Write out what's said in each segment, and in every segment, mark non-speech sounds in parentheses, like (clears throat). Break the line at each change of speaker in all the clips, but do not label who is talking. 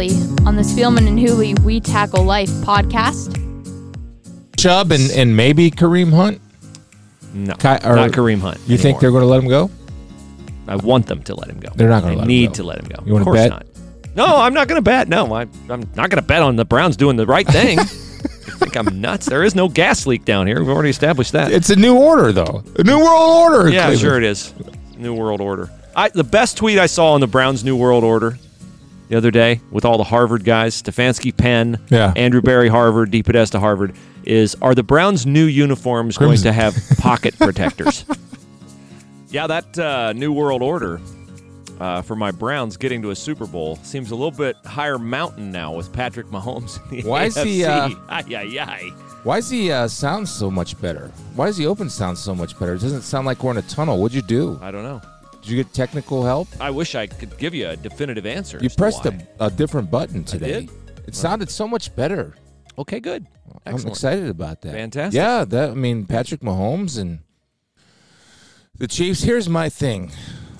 respectively, on the Spielman and Hooley We Tackle Life podcast.
Chubb and, and maybe Kareem Hunt.
No,
Ki- or-
not Kareem Hunt.
You think
anymore.
they're going to let him go?
I want them to let him go.
They're not gonna
They
let him
need to let him go.
You wanna
of course
bet?
not. No, I'm not going to bet. No, I, I'm not going to bet on the Browns doing the right thing. (laughs) you think I'm nuts? There is no gas leak down here. We've already established that.
It's a new order, though. A new world order.
yeah,
Cleveland.
sure it is. New World Order. I, the best tweet I saw on the Browns' New World Order the other day with all the Harvard guys, Stefanski, Penn,
Yeah.
Andrew Berry, Harvard, DePodesta, Harvard, is are the Browns' new uniforms going to have (laughs) pocket protectors? (laughs) yeah, that uh, New World Order uh, for my Browns getting to a Super Bowl seems a little bit higher mountain now with Patrick Mahomes in the
Why is he, uh,
AFC. Ay, ay.
Why does he uh, sound so much better? Why does the open sound so much better? It doesn't sound like we're in a tunnel. What'd you do?
I don't know.
Did you get technical help?
I wish I could give you a definitive answer.
You pressed a, a different button today.
did?
It sounded so much better.
Okay, good.
I'm excited about that.
Fantastic.
Yeah, that I mean Patrick Mahomes and the Chiefs. Here's my thing.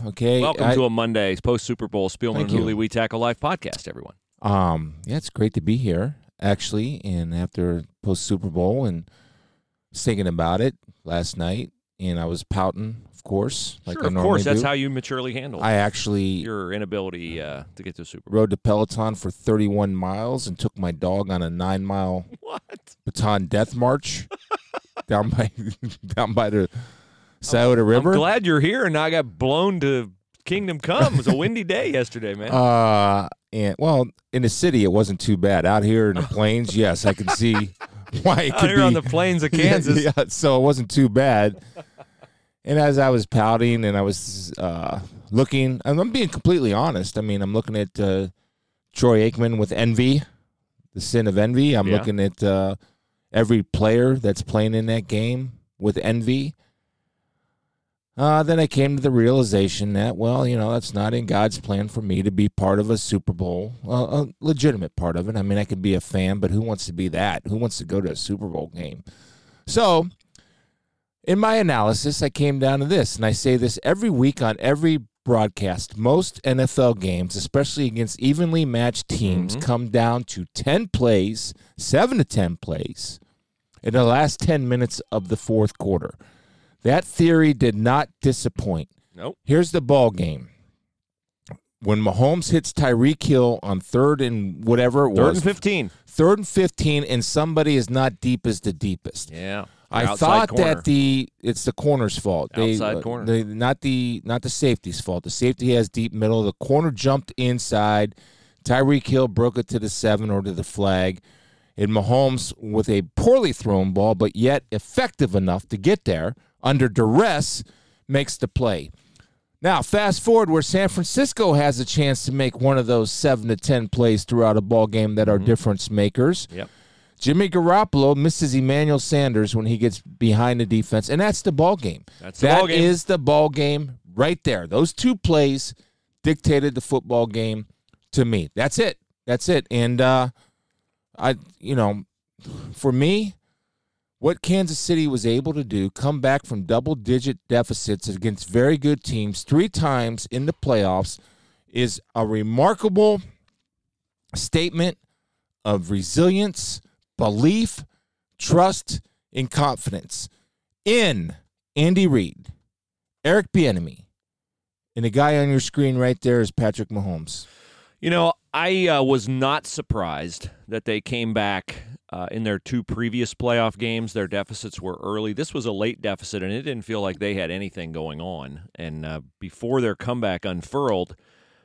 Okay.
Welcome
I-
to a Monday post Super Bowl Spielman and. Hooley We Tackle Life podcast, everyone.
Um, yeah, it's great to be here actually, and after post Super Bowl and thinking about it last night, and I was pouting, of course, like
sure,
I
of course, that's
do.
how you maturely handle
I actually
your inability uh, to get to a Super Bowl.
rode the Peloton for 31 miles and took my dog on a nine mile (laughs)
What?
Bataan death march (laughs) down by (laughs) down by the Scioto River.
I'm glad you're here, and I got blown to Kingdom Come. It was a windy day yesterday, man.
Uh, and well, in the city, it wasn't too bad. Out here in the plains, yes, I can see why it
Out here
be
on the plains of Kansas.
yeah, so it wasn't too bad. And as I was pouting and I was uh, looking, and I'm being completely honest. I mean, I'm looking at uh, Troy Aikman with envy, the sin of envy. I'm
Yeah.
looking at uh, every player that's playing in that game with envy. Uh, then I came to the realization that, well, you know, that's not in God's plan for me to be part of a Super Bowl, uh, a legitimate part of it. I mean, I could be a fan, but who wants to be that? Who wants to go to a Super Bowl game? So, in my analysis, I came down to this, and I say this every week on every broadcast. Most NFL games, especially against evenly matched teams,
Mhm.
come down to 10 plays, 7 to 10 plays in the last 10 minutes of the fourth quarter. That theory did not disappoint.
Nope.
Here's the ball game. When Mahomes hits Tyreek Hill on third and whatever it
Third
was,
and 15.
third and 15, and somebody is not deep as the deepest.
Yeah.
I thought
corner.
that the it's the corner's fault. They,
Outside
uh,
corner.
they- not the not the safety's fault. The safety has deep middle. The corner jumped inside. Tyreek Hill broke it to the seven or to the flag. And Mahomes with a poorly thrown ball, but yet effective enough to get there under duress, makes the play. Now, fast forward where San Francisco has a chance to make one of those seven to ten plays throughout a ball game that are
Mm-hmm.
difference makers.
Yep.
Jimmy Garoppolo misses Emmanuel Sanders when he gets behind the defense, and that's the ball game.
That's the
That
ball game.
is the ball game right there. Those two plays dictated the football game to me. That's it. That's it. And uh, I, you know, for me, what Kansas City was able to do, come back from double-digit deficits against very good teams three times in the playoffs, is a remarkable statement of resilience, belief, trust, and confidence in Andy Reid, Eric Bieniemy, and the guy on your screen right there is Patrick Mahomes.
You know, I uh, was not surprised that they came back uh, in their two previous playoff games. Their deficits were early. This was a late deficit, and it didn't feel like they had anything going on. And uh, before their comeback unfurled,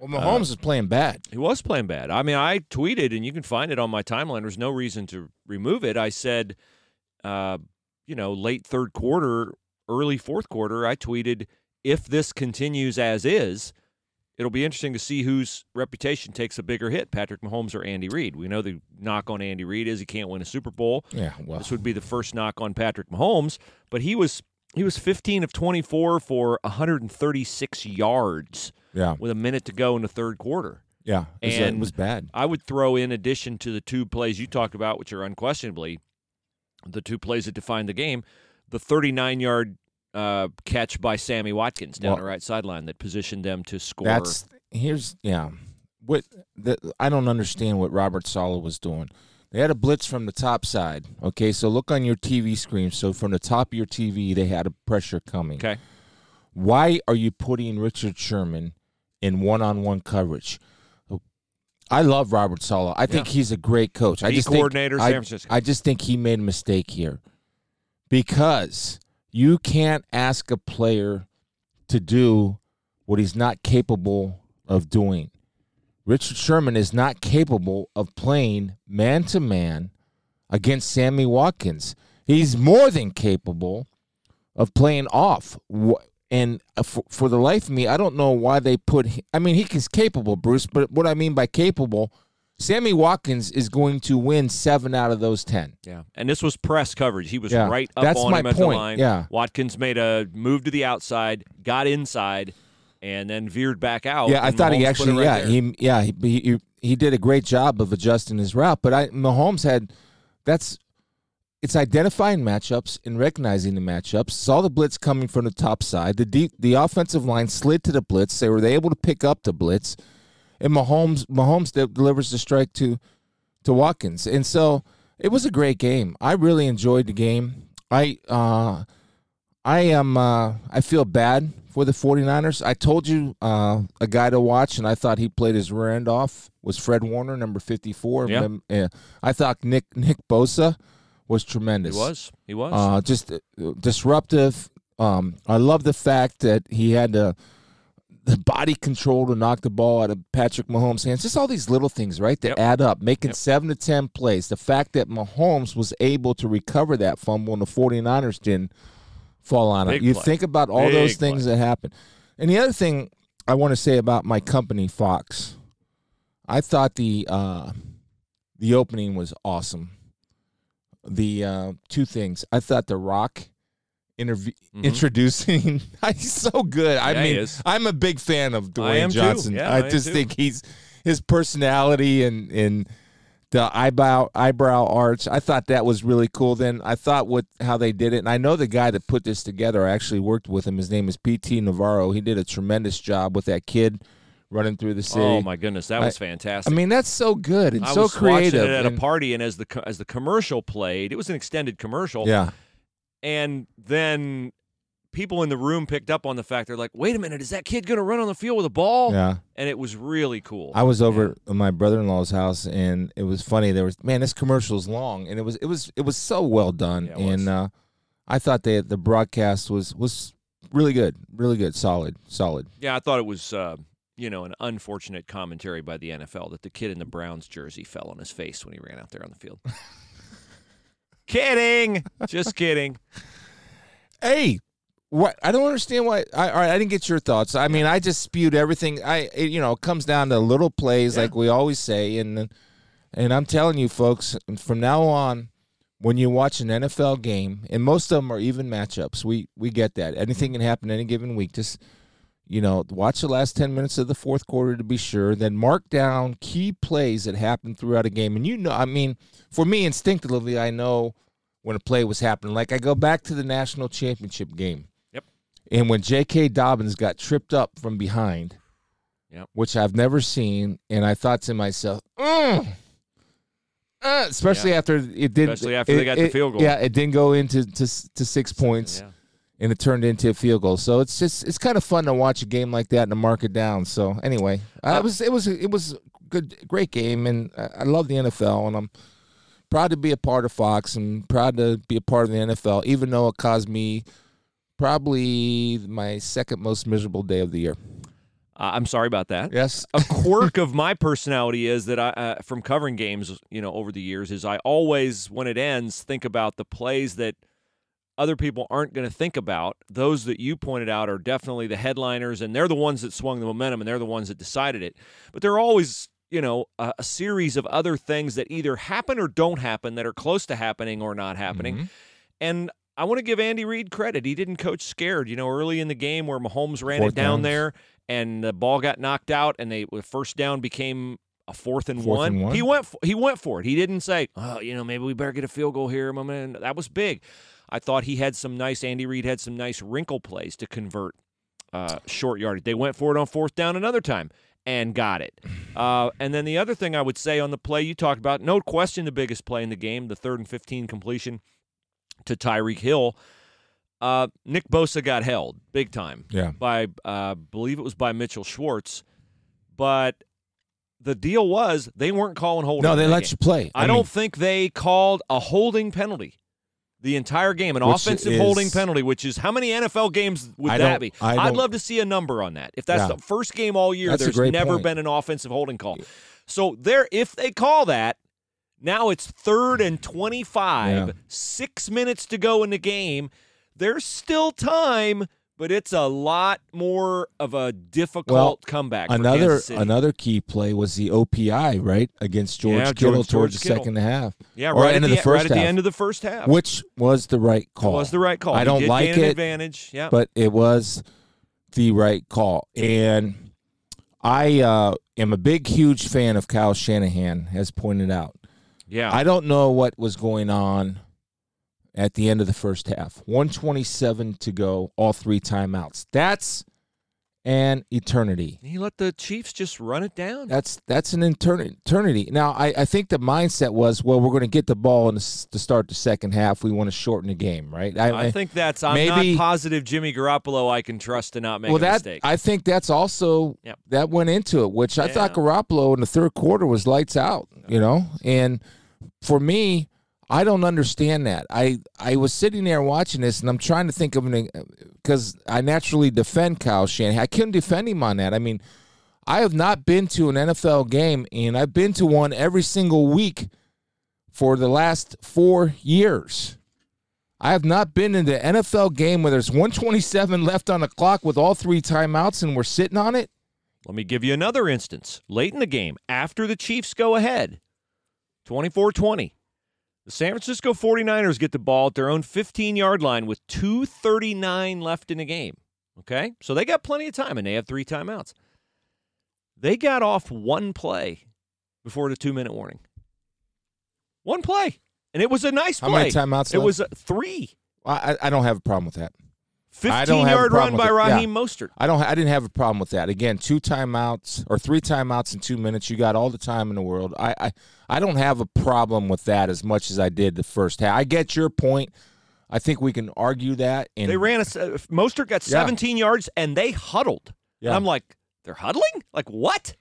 Well, Mahomes is playing bad.
he was playing bad. I mean, I tweeted, and you can find it on my timeline. There's no reason to remove it. I said, uh, you know, late third quarter, early fourth quarter, I tweeted, if this continues as is, it'll be interesting to see whose reputation takes a bigger hit, Patrick Mahomes or Andy Reid. We know the knock on Andy Reid is he can't win a Super Bowl.
Yeah, well,
This would be the first knock on Patrick Mahomes, but he was he was 15 of 24 for 136 yards
yeah,
with a minute to go in the third quarter.
yeah. It was,
And-
it was bad.
I would throw in addition to the two plays you talked about, which are unquestionably the two plays that defined the game, the 39 yard uh, catch by Sammy Watkins down
Well-
the right sideline that positioned them to score.
That's here's yeah. what the, I don't understand what Robert Saleh was doing. They had a blitz from the top side. Okay, so look on your TV screen. So from the top of your TV, they had a pressure coming.
Okay.
Why are you putting Richard Sherman in one-on-one coverage? I love Robert Saleh. I think
Yeah.
he's a great coach. I just
coordinator,
think,
San
I,
Francisco.
I just think he made a mistake here because you can't ask a player to do what he's not capable of doing. Richard Sherman is not capable of playing man to man against Sammy Watkins. He's more than capable of playing off. And uh, for, for the life of me, I don't know why they put. I mean, he is capable, Bruce. But what I mean by capable, Sammy Watkins is going to win seven out of those ten.
Yeah, and this was press coverage. He was
Yeah,
right up
that's
on
my
him at the
point,
line.
yeah.
Watkins made a move to the outside, got inside, and then veered back out.
Yeah, I thought he
Mahomes put
actually,
right
yeah,
there.
he, yeah, he, he he did a great job of adjusting his route. But I, Mahomes had, that's, it's identifying matchups and recognizing the matchups. Saw the blitz coming from the top side. The deep, the offensive line slid to the blitz. They were able to pick up the blitz, and Mahomes Mahomes de- delivers the strike to to Watkins. And so it was a great game. I really enjoyed the game. I uh I am uh I feel bad for the 49ers. I told you uh a guy to watch and I thought he played his rear end off was Fred Warner number 54.
Yeah.
I thought Nick Nick Bosa was tremendous.
He was. He was.
Uh, just uh, disruptive. Um, I love the fact that he had the, the body control to knock the ball out of Patrick Mahomes' hands. Just all these little things, right, that
Yep.
add up, making
Yep.
seven to ten plays. The fact that Mahomes was able to recover that fumble and the 49ers didn't fall on
Big
it. You
play.
think about all those things
play.
that happen. And the other thing I want to say about my company, Fox, I thought the uh, the opening was awesome. The uh, two things I thought the Rock interview
Mhm.
introducing (laughs) he's so good. I
Yeah,
mean. I'm a big fan of
I
Dwayne
too.
Johnson.
Yeah,
I
I
just think he's his personality and and the eyebrow eyebrow arch. I thought that was really cool. Then I thought what how they did it, and I know the guy that put this together. I actually worked with him. His name is PT Navarro. He did a tremendous job with that kid running through the city.
oh my goodness, that
I-
was fantastic.
I mean, that's so good and
I
so
was
creative.
watching it at
and-
a party, and as the as the commercial played, it was an extended commercial.
yeah,
and then people in the room picked up on the fact they're like, "Wait a minute, is that kid going to run on the field with a ball?"
yeah.
And it was really cool.
I was over at my brother-in-law's house, and it was funny. There was man, this commercial is long, and it was it was it was so well done,
Yeah,
and uh, I thought they the broadcast was was really good, really good, solid, solid.
Yeah, I thought it was, uh, you know, an unfortunate commentary by the NFL that the kid in the Browns jersey fell on his face when he ran out there on the field. (laughs) kidding, just kidding.
Hey, what? I don't understand why. I all right, I didn't get your thoughts. I mean, I just spewed everything. I it, you know it comes down to little plays,
Yeah.
like we always say, and and I'm telling you, folks, from now on. When you watch an NFL game, and most of them are even matchups, we we get that. Anything can happen any given week. Just you know, watch the last 10 minutes of the fourth quarter to be sure, then mark down key plays that happened throughout a game. And you know, I mean, for me, instinctively, I know when a play was happening. Like I go back to the national championship game.
Yep.
And when J.K. Dobbins got tripped up from behind,
Yep.
which I've never seen, and I thought to myself, mm, uh, especially after it didn't.
Especially after
it-
they got the field goal.
Yeah, it didn't go into to, to six points
Yeah.
And it turned into a field goal. So it's just it's kind of fun to watch a game like that and to mark it down. So anyway, uh,
Uh,
it was it was it was a good great game, and I, I love the NFL, and I'm proud to be a part of Fox and proud to be a part of the NFL, even though it caused me probably my second most miserable day of the year.
Uh, I'm sorry about that.
Yes,
a quirk (laughs) of my personality is that I, uh, from covering games, you know, over the years, is I always, when it ends, think about the plays that other people aren't going to think about. Those that you pointed out are definitely the headliners, and they're the ones that swung the momentum, and they're the ones that decided it. But there are always, you know, a, a series of other things that either happen or don't happen that are close to happening or not happening.
Mhm.
And I want to give Andy Reid credit. He didn't coach scared. You know, early in the game where Mahomes ran
Fourth
it down
downs.
there and the ball got knocked out and they the first down became a fourth and,
Fourth
one.
and one.
He went for, he went for it. He didn't say, "Oh, you know, maybe we better get a field goal here." moment." That was big. I thought he had some nice Andy Reid had some nice wrinkle plays to convert uh, short yardage. They went for it on fourth down another time. and got it. (sighs) Uh, and then the other thing I would say on the play you talked about, no question the biggest play in the game, the third and 15 completion to Tyreek Hill. Uh, Nick Bosa got held big time
Yeah.
by, uh, believe it was by Mitchell Schwartz. But the deal was they weren't calling holding.
No, they let
game.
you play.
I, don't think they called a holding penalty the entire game, an
Which
offensive
is-
holding penalty, which is how many NFL games would
I
that be?
I
I'd love to see a number on that. If that's
Yeah.
the first game all year,
That's
there's never
point.
been an offensive holding call. So there, if they call that, now it's third and (sighs) 25,
Yeah.
six minutes to go in the game. There's still time, but it's a lot more of a difficult
Well,
comeback.
Another another key play was the OPI right against George
Yeah,
Kittle
George-
towards
George
the
Kittle.
second half,
yeah,
or
right
end
at
of the
right
first
at the end of the first half.
which was the right call.
was the right call.
I don't like it,
advantage. Yeah.
but it was the right call. And I uh, am a big, huge fan of Kyle Shanahan, as pointed out.
yeah.
I don't know what was going on at the end of the first half. 127 to go, all three timeouts. That's an eternity.
he let the Chiefs just run it down.
That's that's an etern- eternity. Now, I, I think the mindset was, well, we're going to get the ball in the, to start the second half. We want to shorten the game, right?
I think that's. I'm
maybe-
not positive Jimmy Garoppolo. I can trust to not make
well,
a
that
mistake.
I think that's also
Yep.
that went into it, which I thought Garoppolo in the third quarter was lights out. You know, and for me, I don't understand that. I I was sitting there watching this, and I'm trying to think of an because I naturally defend Kyle Shanahan. I couldn't defend him on that. I mean, I have not been to an NFL game, and I've been to one every single week for the last four years. I have not been in the NFL game where there's 127 left on the clock with all three timeouts and we're sitting on it.
Let me give you another instance. Late in the game, after the Chiefs go ahead, 24 20, the San Francisco 49ers get the ball at their own 15 yard line with 2.39 left in the game. Okay? So they got plenty of time and they have three timeouts. They got off one play before the two minute warning. One play. And it was a nice
How
play.
many timeouts
It
left?
was three.
I, I don't have a problem with that. I
15
don't have a
yard run by
it. Yeah.
Raheem Mostert.
I don't. I didn't have a problem with that. Again, two timeouts or three timeouts in two minutes. You got all the time in the world. I, I, I don't have a problem with that as much as I did the first half. I get your point. I think we can argue that. And
They ran a uh, Mostert got
Yeah.
17 yards and they huddled. And
Yeah.
I'm like, they're huddling? Like what?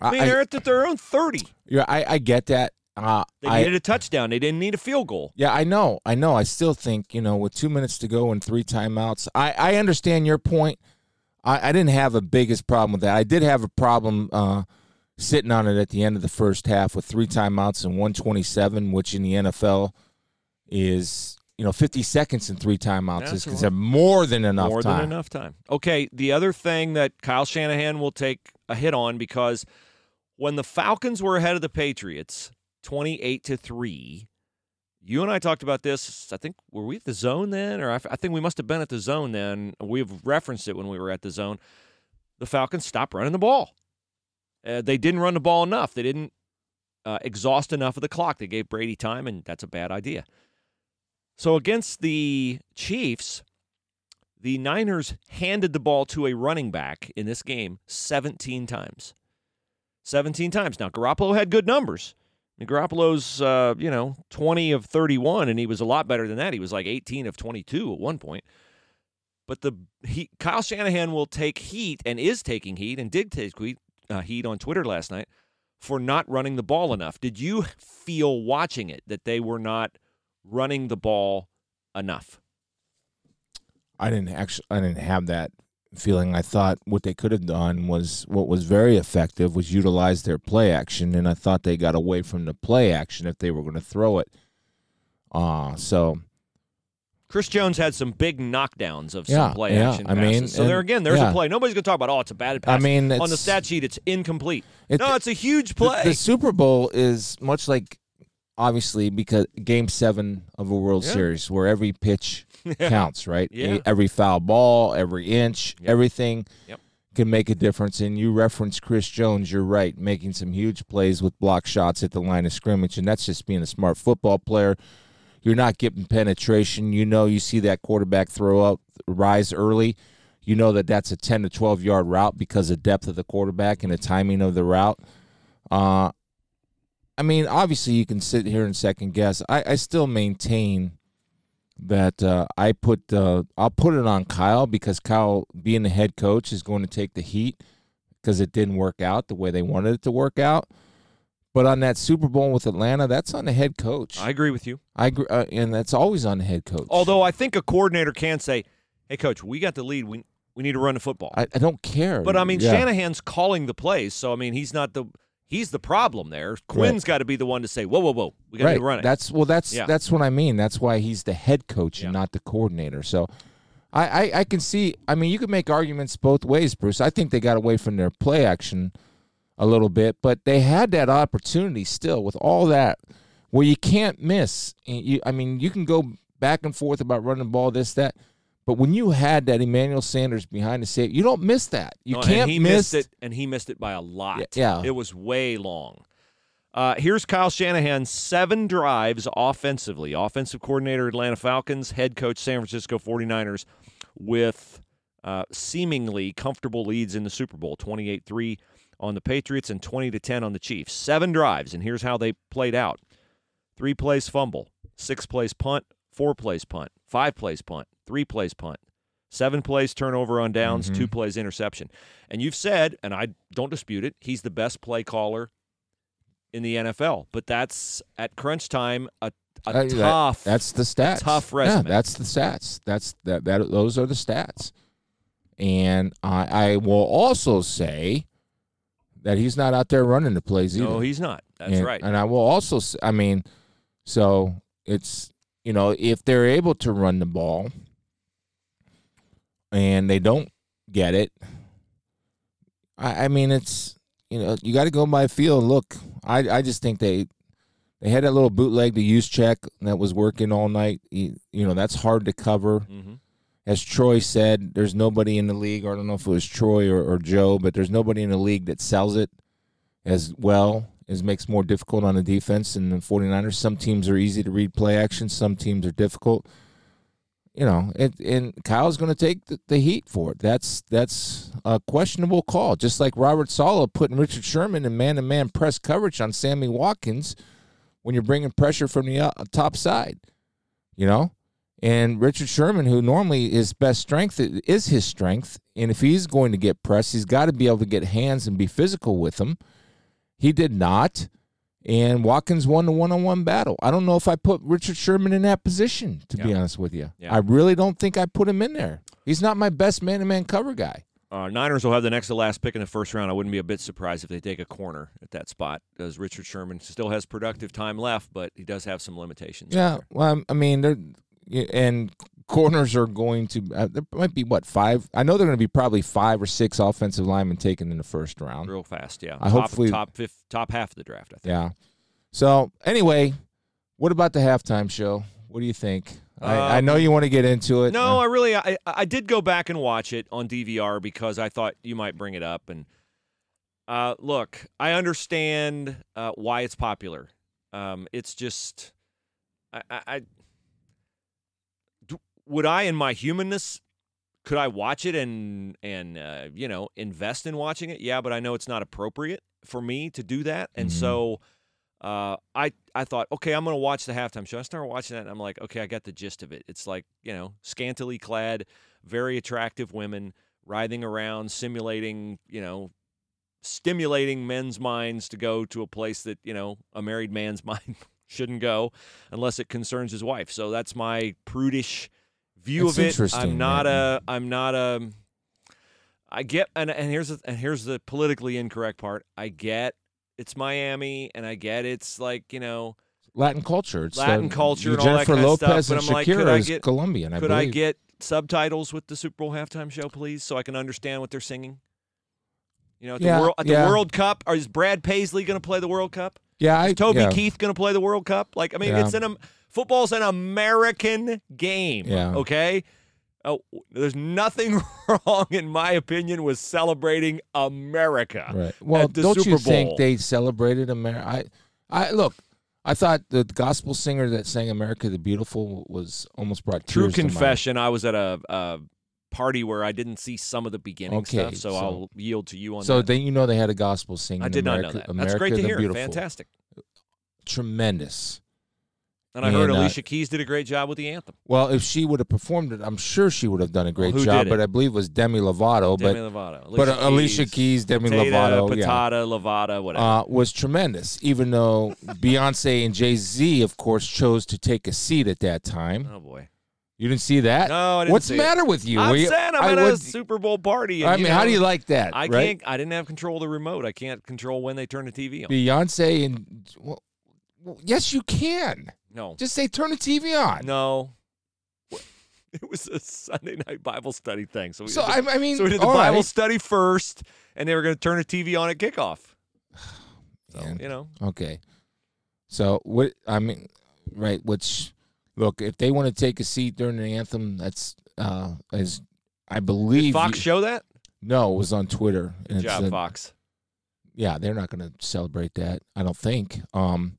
I mean,
I,
they're at the- their own 30.
yeah, I, I get that. Uh,
They
I,
needed a touchdown. They didn't need a field goal.
Yeah, I know. I know. I still think, you know, with two minutes to go and three timeouts, I, I understand your point. I, I didn't have a biggest problem with that. I did have a problem uh, sitting on it at the end of the first half with three timeouts and 127, which in the NFL is, you know, 50 seconds and three timeouts
That's
is considered more than enough
More
time.
More than enough time. Okay, the other thing that Kyle Shanahan will take a hit on because when the Falcons were ahead of the Patriots 28 to 3, you and I talked about this. I think were we at the zone then or I think we must have been at the zone then. We've referenced it when we were at the zone. The Falcons stopped running the ball. Uh, they didn't run the ball enough. They didn't uh, exhaust enough of the clock. They gave Brady time, and that's a bad idea. So against the Chiefs, the Niners handed the ball to a running back in this game 17 times. 17 times. Now, Garoppolo had good numbers. Garoppolo's, uh, you know, 20 of 31, and he was a lot better than that. He was like 18 of 22 at one point. But the he, Kyle Shanahan will take heat and is taking heat and did take heat, uh, heat on Twitter last night for not running the ball enough. Did you feel watching it that they were not running the ball enough?
I didn't actually I didn't have that feeling. I thought what they could have done was what was very effective was utilize their play action, and I thought they got away from the play action if they were going to throw it. Uh so
Chris Jones had some big knockdowns of
Yeah,
some play
yeah,
action
I
passes.
mean,
so there again, there's
yeah.
a play. Nobody's going to talk about, oh, it's a bad pass.
I mean,
on the stat sheet, it's incomplete.
it,
no, it's a huge
the-
play.
The, Super Bowl is much like obviously because Game Seven of a World. Series, where every pitch (laughs) counts, right?
Yeah.
Every foul ball, every inch,
Yep.
everything
Yep.
can make a difference. And you reference Chris Jones, you're right, making some huge plays with block shots at the line of scrimmage, and that's just being a smart football player. You're not getting penetration. You know, you see that quarterback throw up, rise early. you know that that's a 10 to 12 yard route because of depth of the quarterback and the timing of the route. Uh, I mean, obviously, you can sit here and second guess. I, I still maintain that uh, I put uh, I'll put it on Kyle because Kyle, being the head coach, is going to take the heat because it didn't work out the way they wanted it to work out. But on that Super Bowl with Atlanta, that's on the head coach.
I agree with you.
I agree, uh, and that's always on the head coach.
Although I think a coordinator can say, "Hey, coach, we got the lead. We we need to run the football."
I, I don't care.
but I mean,
Yeah.
Shanahan's calling the plays, so I mean, he's not the he's the problem there. Quinn's got to be the one to say, "Whoa, whoa, whoa, we got to
right.
run it."
That's well. That's
Yeah.
that's what I mean. That's why he's the head coach and not the coordinator. So, I, I I can see. I mean, you could make arguments both ways, Bruce. I think they got away from their play action a little bit, but they had that opportunity still with all that where you can't miss. You, I mean, you can go back and forth about running the ball, this that. But when you had that Emmanuel Sanders behind the safety, you don't miss that. You
No,
can't
he
miss
it, and he missed it by a lot.
Yeah, yeah.
it was way long. Uh, here's Kyle Shanahan, seven drives offensively. Offensive coordinator, Atlanta Falcons, head coach, San Francisco 49ers, with uh, seemingly comfortable leads in the Super Bowl 28 3 on the Patriots and 20 to 10 on the Chiefs. Seven drives, and here's how they played out three plays fumble, six plays punt, four plays punt, five plays punt, three plays punt, seven plays turnover on downs,
Mm-hmm.
two plays interception. And you've said, and I don't dispute it, he's the best play caller in the NFL. But that's at crunch time a, a
that-
tough.
That's the stats.
tough
Yeah,
resume.
that's the stats. That's that. That those are the stats. And I, I will also say that he's not out there running the plays either.
no, he's not. That's
and,
right.
And I will also. I mean, so it's you know if they're able to run the ball and they don't get it, I, I mean it's you know you got to go by feel. Look, I I just think they they had that little bootleg to use check that was working all night. You, you know that's hard to cover.
hmm
As Troy said, there's nobody in the league. I don't know if it was Troy or, or Joe, but there's nobody in the league that sells it as well as makes more difficult on the defense and the 49ers. Some teams are easy to read play action. Some teams are difficult. You know, it, and Kyle's going to take the, the heat for it. That's that's a questionable call. Just like Robert Saleh putting Richard Sherman in man-to-man press coverage on Sammy Watkins when you're bringing pressure from the uh, top side. You know, and Richard Sherman, who normally his best strength is his strength, and if he's going to get pressed, he's got to be able to get hands and be physical with them. He did not, and Watkins won the one-on-one battle. I don't know if I put Richard Sherman in that position, to be honest with you.
Yeah.
I really don't think I put him in there. He's not my best man-to-man cover guy.
Uh, Niners will have the next to last pick in the first round. I wouldn't be a bit surprised if they take a corner at that spot, as Richard Sherman still has productive time left, but he does have some limitations.
Yeah, well, I mean, they're and corners are going to. Uh, there might be what five? I know they're going to be probably five or six offensive linemen taken in the first round.
real fast. Yeah,
I
top,
hopefully-
top fifth, top half of the draft. I think.
Yeah. So anyway, what about the halftime show? What do you think? I, I know
Um,
you want to get into it.
No,
Uh,
I really, I, I did go back and watch it on DVR because I thought you might bring it up. And uh, look, I understand uh, why it's popular. Um, it's just, I, I, would I, in my humanness, could I watch it and and uh, you know invest in watching it? Yeah, but I know it's not appropriate for me to do that, and
Mhm.
so. Uh, I I thought, okay, I'm gonna watch the halftime show. I started watching that, and I'm like, okay, I got the gist of it. It's like you know, scantily clad, very attractive women writhing around, simulating, you know, stimulating men's minds to go to a place that you know a married man's (laughs) mind shouldn't go, unless it concerns his wife. So that's my prudish view of it. I'm not
man.
a. I'm not a. I get and and here's the and here's the politically incorrect part. I get it's Miami, and I get it's like you know
Latin culture. It's
Latin
the-
culture and all that
Jennifer
kind of stuff,
Lopez
but I'm like, could I get-
Colombian. I
could I get subtitles with the Super Bowl halftime show, please, so I can understand what they're singing? You know, at the,
Yeah,
World, at the
yeah.
World Cup, or is Brad Paisley going to play the World Cup?
Yeah, I
Is Toby
yeah.
Keith going to play the World Cup? Like, I mean, it's in Am- football's an American game.
Yeah.
Okay. Oh, there's nothing (laughs) wrong, in my opinion, with celebrating America.
Right. Well,
the
don't you
Bowl.
think they celebrated America? I, I look. I thought the gospel singer that sang "America the Beautiful" was almost brought
True
tears to my-
confession: I was at a, a party where I didn't see some of the beginning
Okay,
stuff, so,
so-
I'll yield to you on
So
that.
So then you know they had a gospel singing.
I did not
America,
know that.
America
That's great to hear.
Beautiful.
Fantastic.
Tremendous.
And I heard
And, uh,
Alicia Keys did a great job with the anthem.
Well, if she would have performed it, I'm sure she would have done a great
who
job. But? I believe it was Demi Lovato.
Demi
but
Lovato.
but uh, Alicia Keys, Demi
Potato,
Lovato, yeah.
Patata, Lovato, whatever.
uh, was tremendous. Even though Beyonce and Jay Z, of course, chose to take a seat at that time.
oh boy.
You didn't see that?
No, I didn't
What's the matter with you?
I'm
you-
saying I'm
I
at a Super Bowl party. And,
I mean,
you
how do you like that?
I
right?
can't. I didn't have control of the remote. I can't control when they turn the TV on.
Beyonce and well, well, yes, you can.
No,
Just say turn the TV on.
no. (laughs) It was a Sunday night Bible study thing. So we
So
did the,
I, I mean,
so we did the Bible
right.
study first, and they were going to turn the TV on at kickoff. (sighs) So
Man.
you know,
Okay. So what I mean, right? Which look, if they want to take a seat during the anthem, that's uh as I believe
Fox
you-
show that.
no, it was on Twitter.
Good job,
said-
Fox.
Yeah, they're not going to celebrate that. I don't think. Um,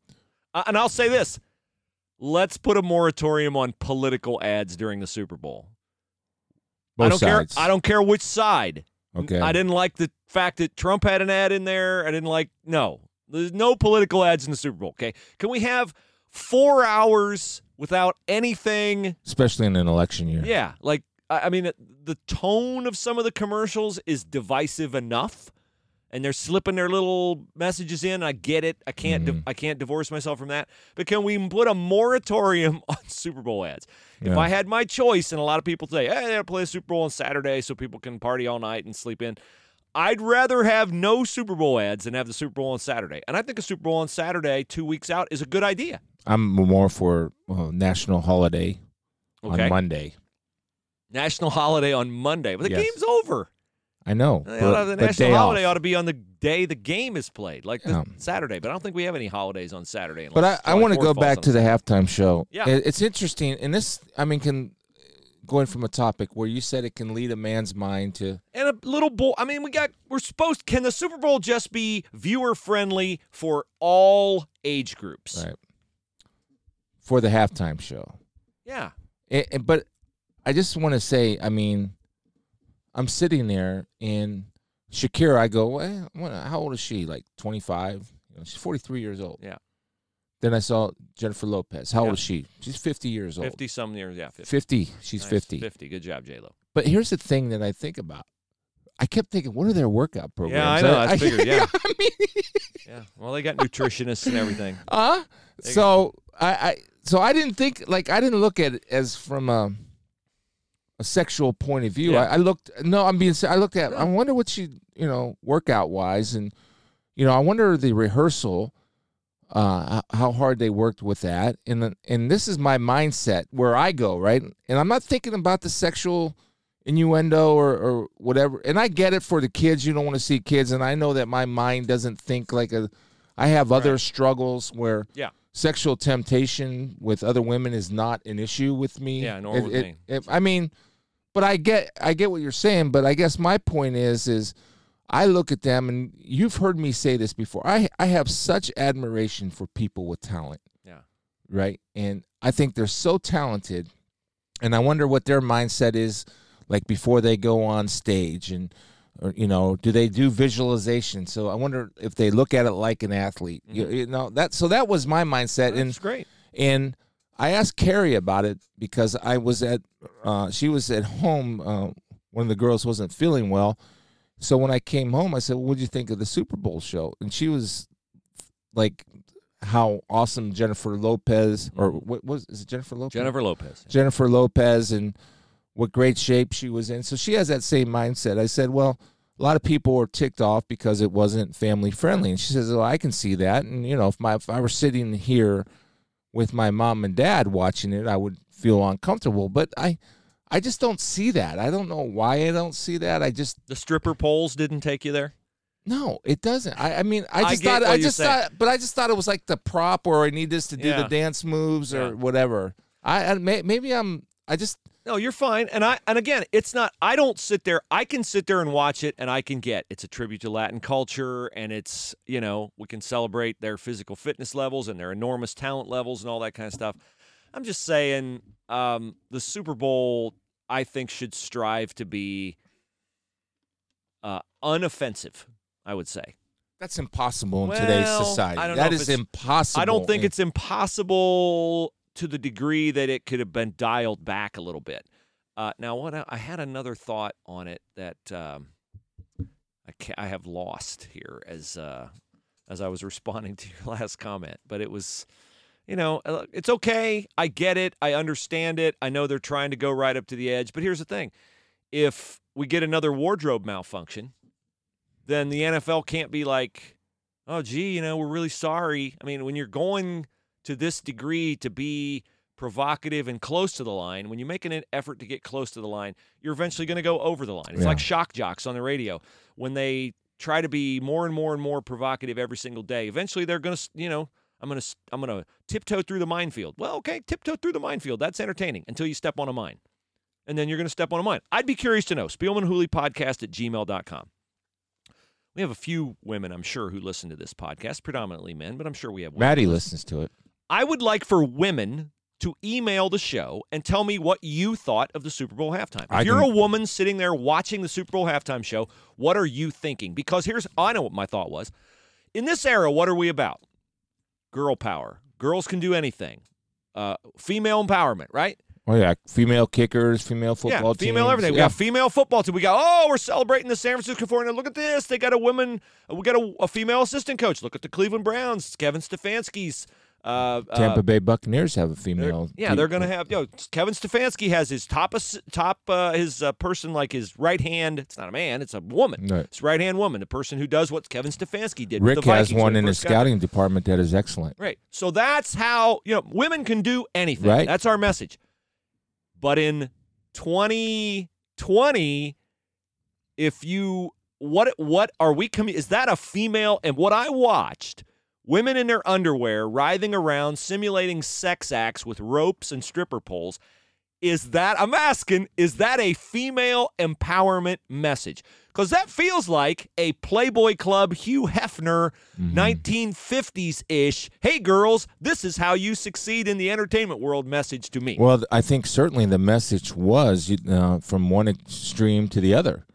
Uh, and I'll say this: Let's put a moratorium on political ads during the Super Bowl.
both
I don't
sides.
care. I don't care which side.
Okay.
I didn't like the fact that Trump had an ad in there. I didn't like no. There's no political ads in the Super Bowl. Okay, can we have four hours without anything?
Especially in an election year.
Yeah, like I I mean, the tone of some of the commercials is divisive enough, and they're slipping their little messages in. I get it. I can't.
Mm-hmm.
Di- I can't divorce myself from that. But can we put a moratorium (laughs) on Super Bowl ads? If
Yeah.
I had my choice, and a lot of people say, "Hey, they play a Super Bowl on Saturday so people can party all night and sleep in," I'd rather have no Super Bowl ads than have the Super Bowl on Saturday. And I think a Super Bowl on Saturday, two weeks out, is a good idea.
I'm more for uh, national holiday
Okay,
on Monday.
national holiday on Monday, but the
Yes.
game's over.
I know. But,
the national
day
holiday
off.
ought to be on the day the game is played, like
Yeah.
Saturday. But I don't think we have any holidays on Saturday.
But I, I want to go back to the halftime show.
Yeah.
It's interesting, and this, I mean, can going from a topic where you said it can lead a man's mind to
and a little bowl. I mean, we got we're supposed. Can the Super Bowl just be viewer friendly for all age groups?
right for the halftime show.
Yeah.
And, and- but I just want to say, I mean, I'm sitting there and Shakira. I go, well, how old is she? Like 25. You know, she's 43 years old.
Yeah.
Then I saw Jennifer Lopez. How
Yeah.
old is she? She's 50 years old.
Fifty some years. Yeah. 50.
50. She's
Nice.
50.
Fifty. Good job, J Lo.
But here's the thing that I think about. I kept thinking, what are their workout programs?
Yeah, I know, I figured, (laughs) yeah.
I mean, (laughs)
Yeah. Well, they got nutritionists and everything.
uh, so I, I, so I didn't think like I didn't look at it as from a, a sexual point of view.
Yeah.
I, I looked, no, I'm being, I looked at, I wonder what she, you know, workout wise, and you know, I wonder the rehearsal, uh, how hard they worked with that, and then- and this is my mindset where I go right, and I'm not thinking about the sexual innuendo or, or whatever. And I get it for the kids. You don't want to see kids. And I know that my mind doesn't think like a. I have other
Right.
struggles where
Yeah.
Sexual temptation with other women is not an issue with me.
Yeah, nor
It-
with
it-
me.
I mean, but I get I get what you're saying. But I guess my point is is I look at them and you've heard me say this before. I I have such admiration for people with talent
Yeah.
right? And I think they're so talented, and I wonder what their mindset is like before they go on stage, and or you know, do they do visualization? So I wonder if they look at it like an athlete. You, you know that. So that was my mindset, and
That's great.
and I asked Carrie about it because I was at uh, she was at home. Uh, one of the girls wasn't feeling well, so when I came home, I said, "What did you think of the Super Bowl show?" And she was like, "How awesome Jennifer Lopez or what was is it Jennifer Lopez?
Jennifer Lopez.
Jennifer Lopez and what great shape she was in. So she has that same mindset. I said, well, a lot of people were ticked off because it wasn't family friendly. And she says, well, I can see that. And you know, if my if I were sitting here with my mom and dad watching it, I would feel uncomfortable. But I I just don't see that. I don't know why I don't see that. I just
The stripper poles didn't take you there.
no, it doesn't. I, I mean, I
I
just
get
thought I just
saying.
thought, but I just thought it was like the prop, or I need this to do
Yeah.
the dance moves or
Yeah.
whatever. I, I may, maybe I'm. I just
No, you're fine. And I and again, it's not I don't sit there. I can sit there and watch it and I can get it's a tribute to Latin culture and it's, you know, we can celebrate their physical fitness levels and their enormous talent levels and all that kind of stuff. I'm just saying um the Super Bowl I think should strive to be uh, unoffensive. I would say.
That's impossible in today's society.
I don't know
That is impossible.
I don't think it's impossible to the degree that it could have been dialed back a little bit. Uh, now, what I, I had another thought on it that um, I, I have lost here as uh, as I was (laughs) responding to your last comment, but it was, you know, uh, it's okay. I get it. I understand it. I know they're trying to go right up to the edge, but here's the thing: if we get another wardrobe malfunction, then the NFL can't be like, oh, gee, you know, we're really sorry. I mean, when you're going to this degree to be provocative and close to the line, when you make an effort to get close to the line, you're eventually going to go over the line. It's
Yeah.
like shock jocks on the radio. When they try to be more and more and more provocative every single day, eventually they're going to, you know, I'm going to I'm going to tiptoe through the minefield. Well, okay, tiptoe through the minefield. That's entertaining until you step on a mine. And then you're going to step on a mine. I'd be curious to know. Spielman Hooley podcast at gmail.com. We have a few women, I'm sure, who listen to this podcast, predominantly men, but I'm sure we have women.
Maddie listens to it.
I would like for women to email the show and tell me what you thought of the Super Bowl halftime. If
I
you're
can-
a woman sitting there watching the Super Bowl halftime show, what are you thinking? Because here's I know what my thought was. In this era, what are we about? Girl power. Girls can do anything. Uh, female empowerment, right?
Oh yeah, female kickers, female football
yeah, female
teams.
everything. We
Yeah.
got female football team. We got oh, we're celebrating the San Francisco 49ers. Look at this. They got a woman. We got a, a female assistant coach. Look at the Cleveland Browns. Kevin Stefanski's. Uh, uh,
Tampa Bay Buccaneers have a
they're-
female.
yeah, they're going to have. You know, Kevin Stefanski has his top top uh, his uh, person like his right hand. It's not a man. It's a woman.
Right.
It's right hand woman. The person who does what Kevin Stefanski did. with
Rick has one in his scouting department that is excellent.
Right. So that's how, you know, women can do anything.
Right.
That's our message. But in 2020, if you what what are we coming? is that a female and what I watched women in their underwear writhing around simulating sex acts with ropes and stripper poles. Is that I'm asking is that a female empowerment message? Cuz that feels like a Playboy Club Hugh Hefner 1950s ish hey girls this is how you succeed in the entertainment world message to me.
Well, I think certainly the message was uh, from one extreme to the other,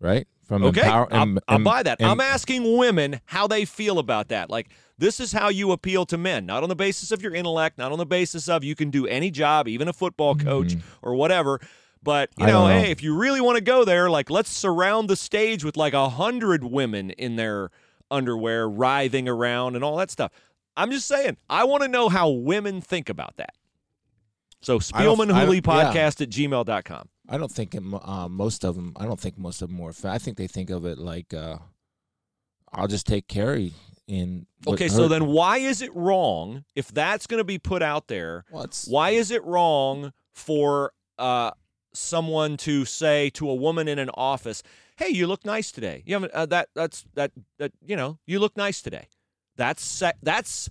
right? From
Okay,
empower-
I'll,
em-
I'll
em-
buy that.
em-
I'm asking women how they feel about that. Like, this is how you appeal to men, not on the basis of your intellect, not on the basis of you can do any job, even a football coach or whatever. But you
Mm-hmm.
Know,
know.
hey, if you really want to go there, like, let's surround the stage with like a hundred women in their underwear, writhing around and all that stuff. I'm just saying, I want to know how women think about that. So
I
Spielman
I don't- yeah.
at gmail.com.
I don't think uh, most of them. I don't think most of them are. fa- I think they think of it like, uh, I'll just take Carrie in.
Okay, so then why is it wrong if that's going to be put out there?
Well,
Why is it wrong for uh, someone to say to a woman in an office, "Hey, you look nice today. You haven't uh, that that's that that you know you look nice today." That's se- that's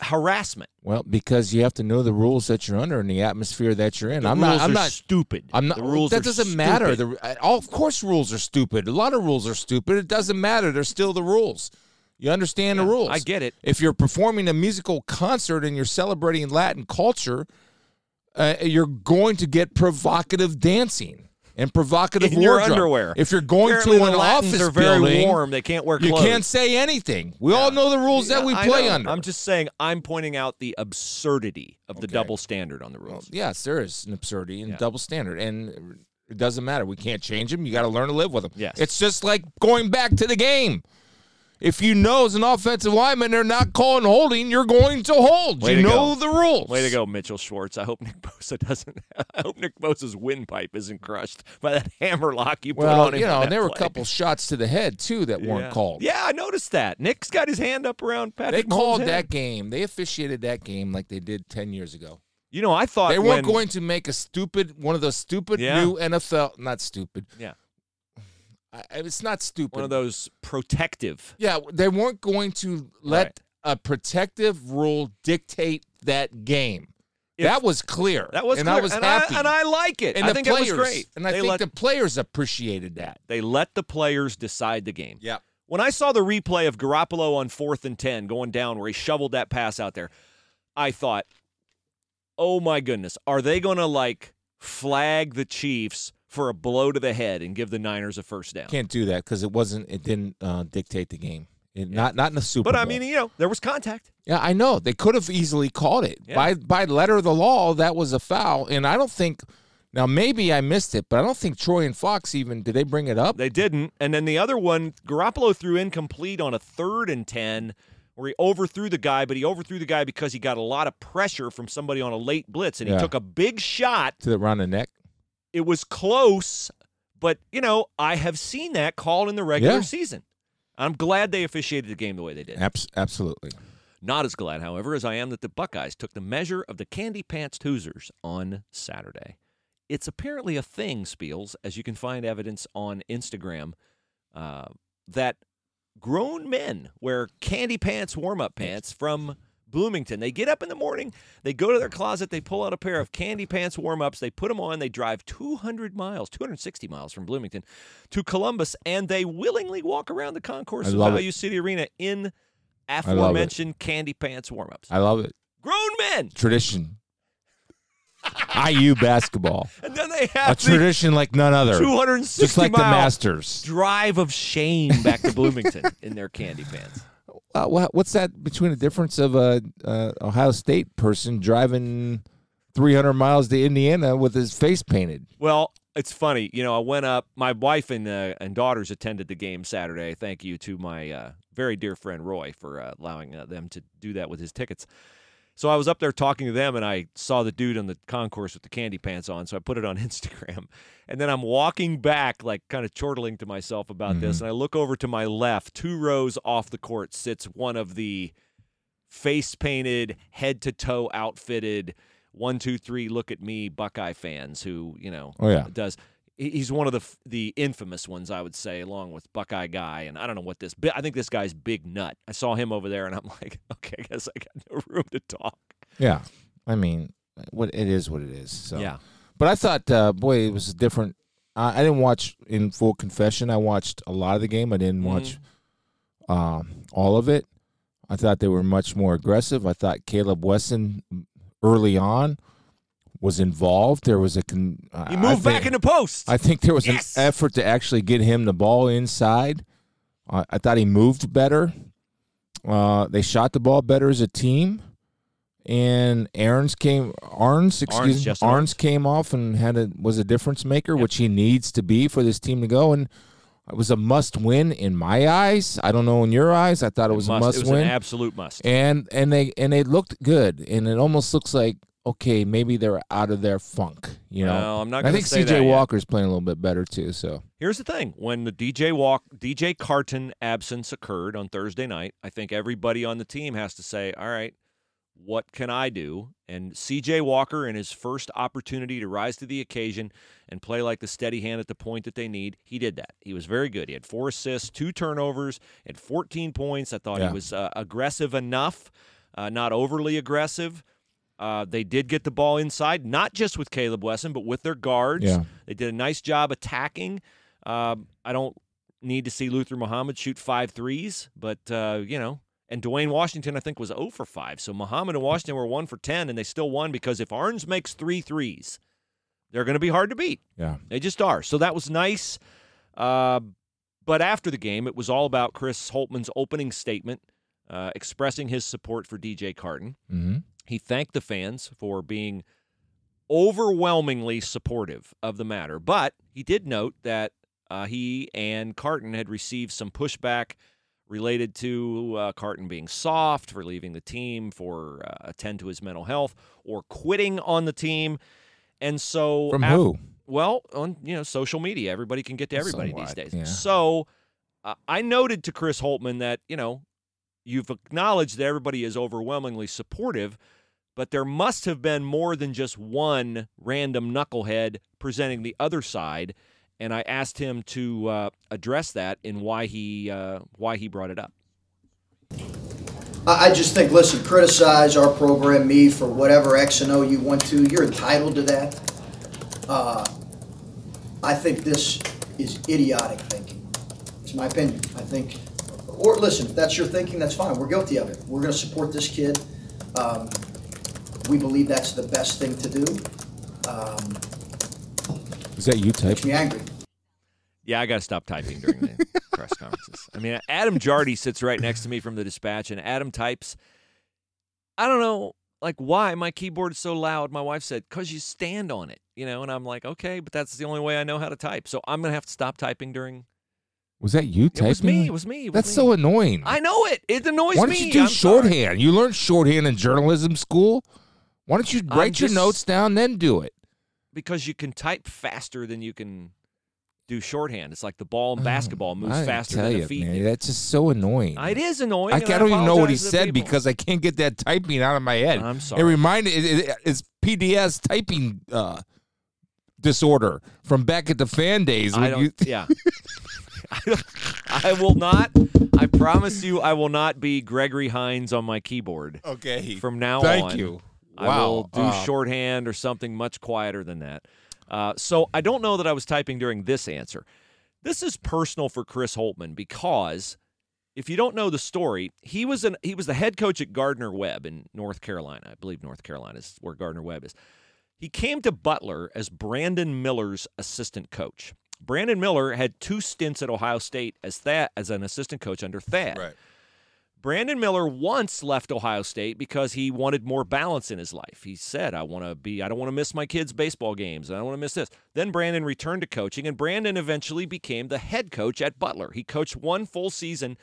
harassment.
Well, because you have to know the rules that you're under and the atmosphere that you're in.
The
I'm
rules
not. I'm
are
not.
stupid.
I'm not.
The rules
that doesn't matter. The, all, of course, rules are stupid. A lot of rules are stupid. It doesn't matter. They're still the rules. You understand
Yeah,
the rules.
I get it.
If you're performing a musical concert and you're celebrating Latin culture, uh, you're going to get provocative dancing and provocative (laughs)
In your
wardrobe.
underwear.
If you're going
Apparently
to
the
an
Latins
office
are very
building,
warm. They can't wear
you can't say anything. We all know the rules that we
I
play
know.
under.
I'm just saying. I'm pointing out the absurdity of the
Okay.
double standard on the
Well,
rules.
yes, there is an absurdity and
Yeah.
double standard, and it doesn't matter. We can't change them. You got to learn to live with them.
Yes.
it's just like going back to the game. If you know as an offensive lineman they're not calling holding, you're going to hold.
Way
you
to
know
go.
the rules.
Way to go, Mitchell Schwartz. I hope Nick Bosa (laughs) doesn't. I hope Nick Bosa's windpipe isn't crushed by that (laughs) hammer lock you put
Well,
on him.
you know, and there were a couple (laughs) shots to the head too that
yeah.
weren't called.
Yeah, I noticed that. Nick's got his hand up around
They
Patrick. Mahomes'
called
head.
that game. They officiated that game like they did ten years ago.
You know, I thought
They weren't
when-
going to make a stupid one of those stupid
Yeah.
new NFL. Not stupid.
Yeah.
I, it's not stupid.
one of those protective.
Yeah, they weren't going to let
Right.
a protective rule dictate that game.
If-
that was clear.
That was
and
clear.
I was
and
happy.
I, and I like it.
And
I
the
think
players,
it was great.
And I
they
think
let,
the players appreciated that.
they let the players decide the game.
Yeah.
When I saw the replay of Garoppolo on fourth and 10 going down where he shoveled that pass out there, I thought, oh my goodness, are they going to like flag the Chiefs for a blow to the head and give the Niners a first down.
Can't do that because it wasn't. It didn't uh, dictate the game. It, Not not in the Super
But
Bowl.
I mean, you know, there was contact.
yeah, I know they could have easily called it
Yeah.
by by letter of the law. That was a foul, and I don't think. Now maybe I missed it, but I don't think Troy and Fox even did they bring it up.
They didn't. And then the other one, Garoppolo threw incomplete on a third and 10 where he overthrew the guy, but he overthrew the guy because he got a lot of pressure from somebody on a late blitz and he
Yeah.
took a big shot.
to the round the neck.
It was close, but, you know, I have seen that called in the regular
Yeah.
season. I'm glad they officiated the game the way they did.
Abs- absolutely.
Not as glad, however, as I am that the Buckeyes took the measure of the Candy Pants Hoosiers on Saturday. It's apparently a thing, Spiels, as you can find evidence on Instagram, uh, that grown men wear candy pants, warm up pants from Bloomington. They get up in the morning, they go to their closet, they pull out a pair of candy pants warm ups, they put them on, they drive 200 miles, 260 miles from Bloomington to Columbus, and they willingly walk around the concourse of. Value City Arena in aforementioned candy pants warm ups.
I love it.
Grown men.
Tradition. IU basketball. (laughs)
And then they
A
have the
tradition like none other.
260
Just like the Masters.
drive of shame back to Bloomington in their candy pants.
Uh, what's that between the difference of a Ohio State person driving 300 miles to Indiana with his face painted?
Well, it's funny. You know, I went up. My wife and uh, and daughters attended the game Saturday. Thank you to my uh, very dear friend Roy for uh, allowing uh, them to do that with his tickets. So I was up there talking to them, and I saw the dude on the concourse with the candy pants on. So I put it on (laughs) Instagram, and then I'm walking back, like kind of chortling to myself about this, mm-hmm. and I look over to my left, two rows off the court sits one of the face painted, head to toe outfitted, one, two, three, look at me Buckeye fans who, you know,
Oh, yeah.
does. He- He's one of the the infamous ones, I would say, along with Buckeye Guy, and I don't know what this. I think this guy's Big Nut. I saw him over there, and I'm (laughs) like, okay, I guess I got no room to talk.
Yeah. I mean, what it is what it is. So.
Yeah,
But I thought, uh, boy, it was different. I, I didn't watch in full confession. I watched a lot of the game. I didn't watch uh, all of it. I thought they were much more aggressive. I thought Caleb Wesson early on was involved. There was a con-
he
I
moved back
think-
the post.
I think there was
Yes!
an effort to actually get him the ball inside. Uh, I thought he moved better. Uh, they shot the ball better as a team. And Aaron's came Ahrens, excuse me,
Justin
Ahrens came off and had a was a difference maker,
Yep.
which he needs to be for this team to go. And it was a must win in my eyes. I don't know in your eyes. I thought it was
must,
a must
it was
win
an absolute must.
and and they and they looked good and it almost looks like okay maybe they're out of their funk you know
Well, I'm not
i think cj
that yet.
walker's playing a little bit better too so
Here's the thing: when the DJ walk, DJ Carton absence occurred on Thursday night, I think everybody on the team has to say, "All right, what can I do?" And CJ Walker, in his first opportunity to rise to the occasion and play like the steady hand at the point that they need, he did that. He was very good. He had four assists, two turnovers, and 14 points. I thought
Yeah.
he was uh, aggressive enough, uh, not overly aggressive. Uh, they did get the ball inside, not just with Caleb Wesson, but with their guards.
Yeah.
They did a nice job attacking. Um, I don't need to see Luther Muhammad shoot five threes, but uh, you know, and Duane Washington I think was 0 for five. So Muhammad and Washington were one for ten, and they still won because if Ahrens makes three threes, they're going to be hard to beat.
yeah
They just are. So that was nice. Uh, but after the game, it was all about Chris Holtmann's opening statement, uh, expressing his support for DJ Carton.
mm-hmm.
He thanked the fans for being overwhelmingly supportive of the matter, but he did note that uh, he and Carton had received some pushback related to uh, Carton being soft for leaving the team for uh, attend to his mental health or quitting on the team, and so
from who
well, on you know social media, everybody can get to everybody these days.
yeah.
So uh, I noted to Chris Holtmann that you know you've acknowledged that everybody is overwhelmingly supportive, but there must have been more than just one random knucklehead presenting the other side. And I asked him to uh, address that and why he uh, why he brought it up.
I just think, listen, criticize our program, me, for whatever X and O you want to. You're entitled to that. Uh, I think this is idiotic thinking. It's my opinion. I think, or listen, if that's your thinking, that's fine. We're guilty of it. We're going to support this kid. Um, we believe that's the best thing to do. Um,
Is that you type?
Makes
typing?
me angry.
Yeah, I got to stop typing during the (laughs) press conferences. I mean, Adam Jardy sits right next to me from the dispatch, and Adam types. I don't know, like, why my keyboard is so loud. My wife said, because you stand on it, you know? And I'm like, okay, but that's the only way I know how to type. So I'm going to have to stop typing during.
Was that you typing?
It was me. It was me. It was
That's
me.
so annoying.
I know it. It annoys me.
Why don't
me.
you do
I'm sorry.
shorthand? You learned shorthand in journalism school. Why don't you write your notes down, then do it?
Because you can type faster than you can do shorthand. It's like the ball in basketball moves
Oh, I
faster
tell
than
you,
the feet.
man, that's just so annoying.
It is annoying.
I, I don't even know what he
apologize to the
said
people.
because I can't get that typing out of my head.
I'm
It
sorry.
reminded it, it, it's PDS typing uh, disorder from back at the fan days.
I don't.
you, (laughs)
yeah. I, will not. I promise you, I will not be Gregory Hines on my keyboard
okay.
from now
Thank
on.
you.
I will do
Uh,
shorthand or something much quieter than that. Uh, so I don't know that I was typing during this answer. This is personal for Chris Holtmann because if you don't know the story, he was an he was the head coach at Gardner Webb in North Carolina. I believe North Carolina is where Gardner Webb is. He came to Butler as Brandon Miller's assistant coach. Brandon Miller had two stints at Ohio State as that as an assistant coach under Thad.
Right.
Brandon Miller once left Ohio State because he wanted more balance in his life. He said, I want to be, I don't want to miss my kids' baseball games. I don't want to miss this. Then Brandon returned to coaching, and Brandon eventually became the head coach at Butler. He coached one full season.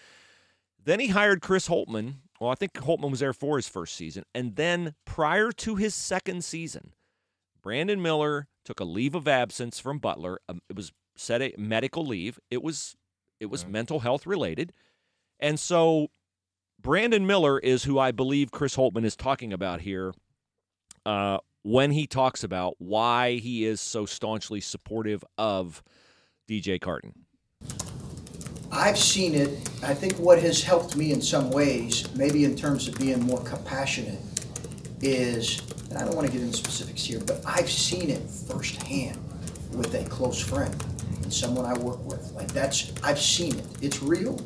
Then he hired Chris Holtmann. Well, I think Holtmann was there for his first season. And then prior to his second season, Brandon Miller took a leave of absence from Butler. Um, it was said a medical leave. It was it was mental health related. And so Brandon Miller is who I believe Chris Holtmann is talking about here uh, when he talks about why he is so staunchly supportive of DJ Carton.
I've seen it. I think what has helped me in some ways, maybe in terms of being more compassionate, is, and I don't want to get into specifics here, but I've seen it firsthand with a close friend and someone I work with. Like that's, I've seen it. It's real.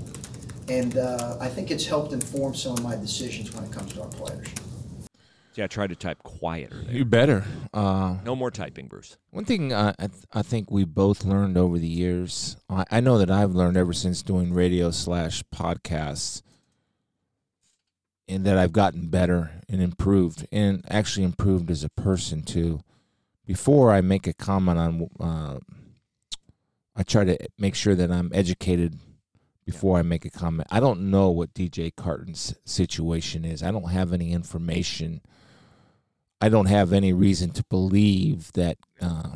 And uh, I think it's helped inform some of my decisions when it comes to our players.
Yeah, I tried to type quieter there.
You better. Uh,
No more typing, Bruce.
One thing uh, I, th- I think we both learned over the years, I, I know that I've learned ever since doing radio slash podcasts, and that I've gotten better and improved, and actually improved as a person too. Before I make a comment on, uh, I try to make sure that I'm educated before I make a comment. I don't know what DJ Carton's situation is. I don't have any information. I don't have any reason to believe that uh,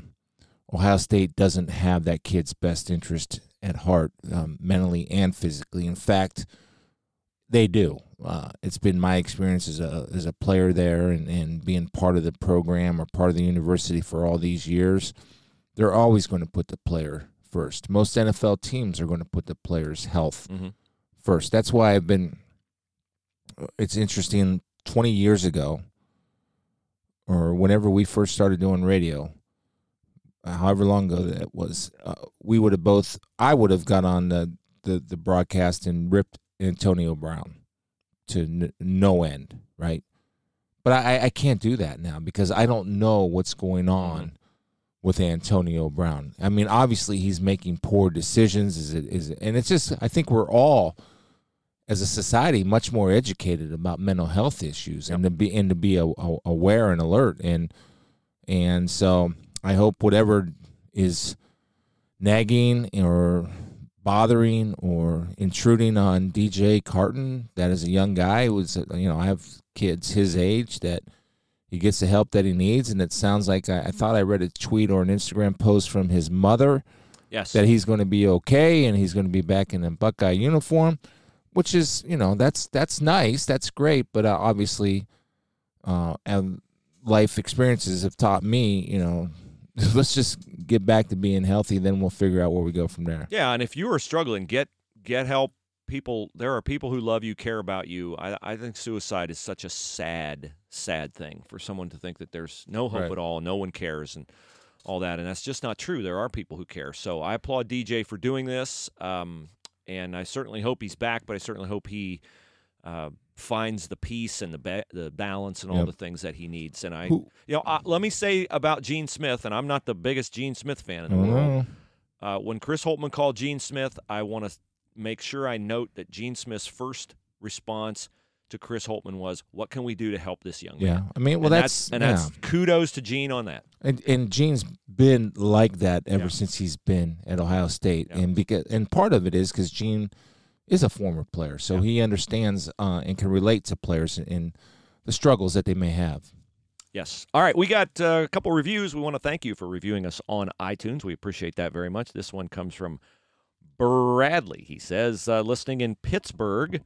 Ohio State doesn't have that kid's best interest at heart, um, mentally and physically. In fact, they do. Uh, it's been my experience as a as a player there and, and being part of the program or part of the university for all these years. They're always going to put the player first. Most NFL teams are going to put the player's health
Mm-hmm.
first. That's why I've been. It's interesting. Twenty years ago, or whenever we first started doing radio, however long ago that was, uh, we would have both. I would have got on the the, the broadcast and ripped Antonio Brown to n- no end, right? But I, I can't do that now because I don't know what's going on with Antonio Brown. I mean, obviously he's making poor decisions. Is it is it, and it's just I think we're all as a society much more educated about mental health issues and to be and to be a, a- aware and alert and and so I hope whatever is nagging or bothering or intruding on DJ Carton that is a young guy who was you know I have kids his age that he gets the help that he needs and it sounds like I, I thought I read a tweet or an Instagram post from his mother
Yes.
that he's going to be okay and he's going to be back in a Buckeye uniform, which is you know that's that's nice, that's great, but uh, obviously, uh, and life experiences have taught me, you know, (laughs) let's just get back to being healthy, then we'll figure out where we go from there.
Yeah, and if you are struggling, get get help. People, there are people who love you, care about you. I, I think suicide is such a sad, sad thing for someone to think that there's no hope
Right.
at all, no one cares, and all that. And that's just not true. There are people who care. So I applaud DJ for doing this, um, and I certainly hope he's back. But I certainly hope he uh, finds the peace and the ba- the balance and all
Yep.
the things that he needs. And I,
Who-
you know, uh, let me say about Gene Smith, and I'm not the biggest Gene Smith fan in the world.
Mhm.
Uh, when Chris Holtmann called Gene Smith, I want to make sure I note that Gene Smith's first response to Chris Holtmann was, "What can we do to help this young man?"
Yeah, I mean, well,
and
that's,
and
yeah.
that's kudos to Gene on that.
And, and Gene's been like that ever
Yeah.
since he's been at Ohio State,
Yeah.
and because and part of it is because Gene is a former player, so he understands uh, and can relate to players and the struggles that they may have.
Yes. All right, we got uh, a couple reviews. We want to thank you for reviewing us on iTunes. We appreciate that very much. This one comes from Bradley. He says, uh, listening in Pittsburgh,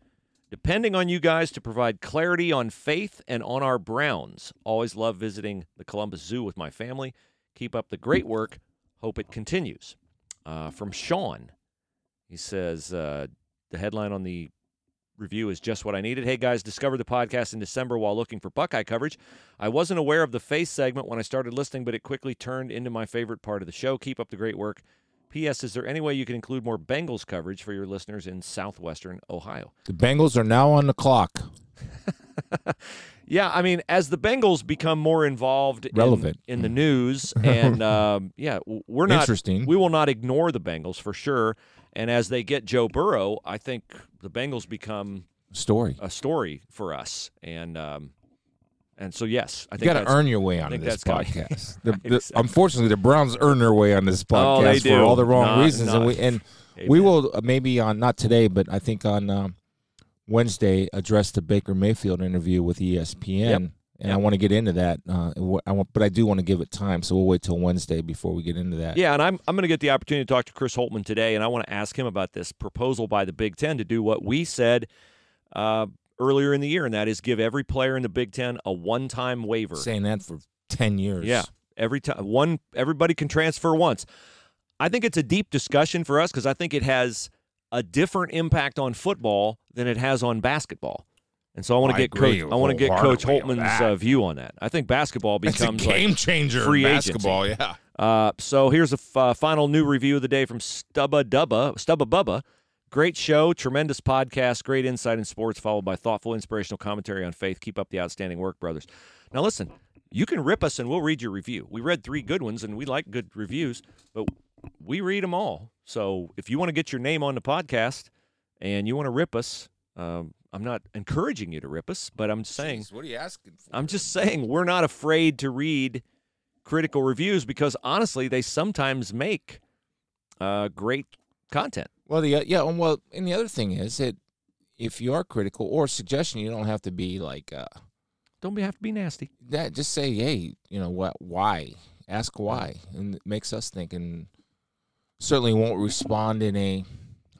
depending on you guys to provide clarity on faith and on our Browns. Always love visiting the Columbus Zoo with my family. Keep up the great work. Hope it continues. Uh, from Sean, he says, uh, the headline on the review is just what I needed. Hey guys, discovered the podcast in December while looking for Buckeye coverage. I wasn't aware of the face segment when I started listening, but it quickly turned into my favorite part of the show. Keep up the great work. P.S. Is there any way you can include more Bengals coverage for your listeners in southwestern Ohio?
The Bengals are now on the clock. (laughs)
Yeah, I mean, as the Bengals become more involved
Relevant.
in, the news, (laughs) and um, yeah, we're not
Interesting.
We will not ignore the Bengals for sure. And as they get Joe Burrow, I think the Bengals become
Story.
a story for us. And um, and so yes, I think You
got to earn your way on this podcast. (laughs) The- the-
Exactly.
unfortunately, the Browns earn their way on this podcast
Oh,
for all the wrong
Not-
reasons, and we and we will uh, maybe on not today, but I think on um, Wednesday address the Baker Mayfield interview with ESPN,
Yep.
and I want to get into that. Uh, I want, but I do want to give it time, so we'll wait till Wednesday before we get into that.
Yeah, and I'm I'm going to get the opportunity to talk to Chris Holtmann today, and I want to ask him about this proposal by the Big Ten to do what we said uh, earlier in the year, and that is give every player in the Big Ten a one-time waiver.
saying that for ten years.
Yeah, every time one everybody can transfer once. I think it's a deep discussion for us because I think it has a different impact on football than it has on basketball. And so I want to get coach I want to get Coach
Holtmann's
uh, view on that. I think basketball becomes like
game changer
free
in
agency.
basketball. Yeah.
Uh, so here's a f- uh, final new review of the day from Stubba Dubba, Stubba Bubba. Great show, tremendous podcast, great insight in sports, followed by thoughtful, inspirational commentary on faith. Keep up the outstanding work, brothers. Now, listen, you can rip us and we'll read your review. We read three good ones and we like good reviews, but we read them all. So if you want to get your name on the podcast and you want to rip us, um, I'm not encouraging you to rip us, but I'm saying
Jeez, what are you asking for?
I'm just saying we're not afraid to read critical reviews because honestly, they sometimes make uh, great content.
Well, the uh, yeah, and well, and the other thing is that if you are critical or suggestion, you don't have to be like uh,
Don't be, have to be nasty.
that. Just say, hey, you know what? Why? Ask why, and it makes us think. And certainly won't respond in a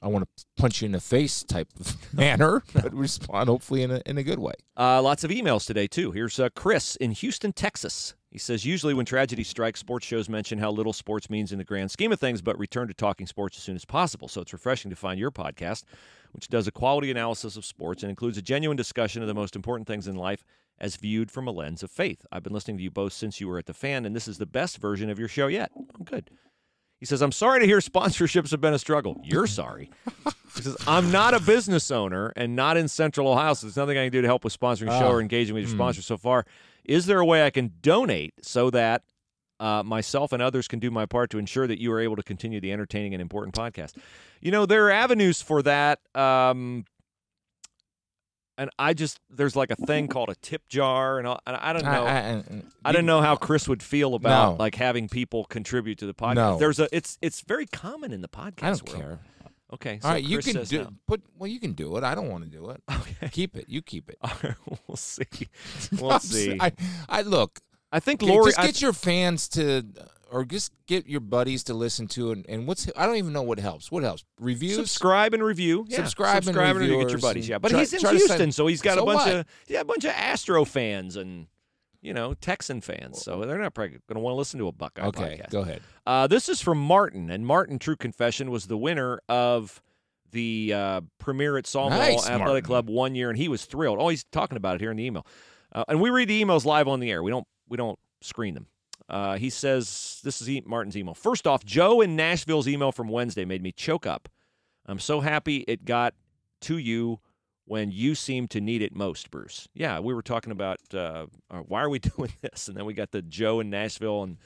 I want to punch you in the face type of (laughs) manner, but (laughs) respond hopefully in a in a good way.
Uh, lots of emails today too. Here's uh, Chris in Houston, Texas. He says usually when tragedy strikes, sports shows mention how little sports means in the grand scheme of things, but return to talking sports as soon as possible. So it's refreshing to find your podcast, which does a quality analysis of sports and includes a genuine discussion of the most important things in life as viewed from a lens of faith. I've been listening to you both since you were at the fan, and this is the best version of your show yet. Oh, good. He says, I'm sorry to hear sponsorships have been a struggle. You're sorry. He says, I'm not a business owner and not in Central Ohio, so there's nothing I can do to help with sponsoring the show
Ah,
or engaging with your sponsors so far. Is there a way I can donate so that uh, myself and others can do my part to ensure that you are able to continue the entertaining and important podcast? You know, there are avenues for that. Um, and I just, there's like a thing called a tip jar, and, all, and I don't know.
I,
I don't know how Chris would feel about
No.
like having people contribute to the podcast.
No.
There's a it's it's very common in the podcast
I don't
world.
care.
Okay, so
All right, you
Chris
can do.
no.
Put well, you can do it. I don't want to do it. (laughs)
Okay,
Keep it. You keep it. (laughs)
All right, we'll see. (laughs) We'll see.
I, I look.
I think Lori.
just
I-
get your fans to, or just get your buddies to listen to it. And what's I don't even know what helps. What helps? Reviews.
subscribe and review. Yeah,
Subscribe and
subscribe
review
get your buddies. Yeah, but
try-
he's in Houston,
send-
so he's got a bunch
what?
of yeah, a bunch of Astro fans and you know Texan fans. So they're not probably going to want to listen to a Buckeye
Okay,
podcast.
go ahead.
Uh, this is from Martin, and Martin, true confession, was the winner of the uh, premiere at Sawmill
Nice,
Athletic
Martin.
Club one year, and he was thrilled. Oh, he's talking about it here in the email, uh, and we read the emails live on the air. We don't we don't screen them. Uh, he says this is e- Martin's email. First off, Joe in Nashville's email from Wednesday made me choke up. I'm so happy it got to you when you seem to need it most, Bruce. Yeah, we were talking about uh, uh, why are we (laughs) doing this, and then we got the Joe in Nashville, and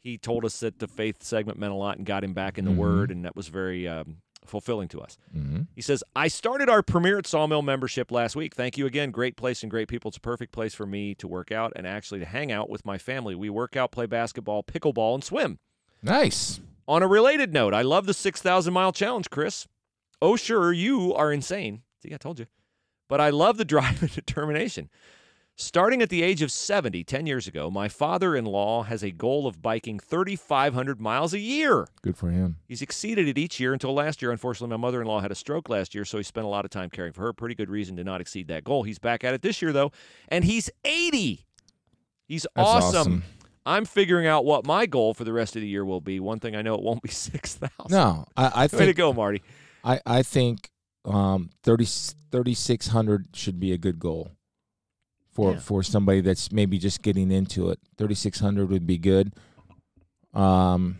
he told us that the faith segment meant a lot and got him back in the
Mhm.
Word, and that was very um, fulfilling to us.
Mm-hmm.
He says, I started our Premier at Sawmill membership last week. Thank you again. Great place and great people. It's a perfect place for me to work out and actually to hang out with my family. We work out, play basketball, pickleball, and swim.
Nice.
On a related note, I love the 6,000 mile challenge, Chris. Oh, sure, you are insane. See, I told you. But I love the (laughs) drive and determination. Starting at the age of 70, 10 years ago, my father in law has a goal of biking 3,500 miles a year.
Good for him.
He's exceeded it each year until last year. Unfortunately, my mother in law had a stroke last year, so he spent a lot of time caring for her. Pretty good reason to not exceed that goal. He's back at it this year, though, and he's 80. He's awesome.
awesome.
I'm figuring out what my goal for the rest of the year will be. One thing I know it won't be (laughs) 6,000.
No, I, I
Way to go, Marty.
I, I think um, 30, 3,600 should be a good goal for
Yeah.
for somebody that's maybe just getting into it. 3,600 would be good um,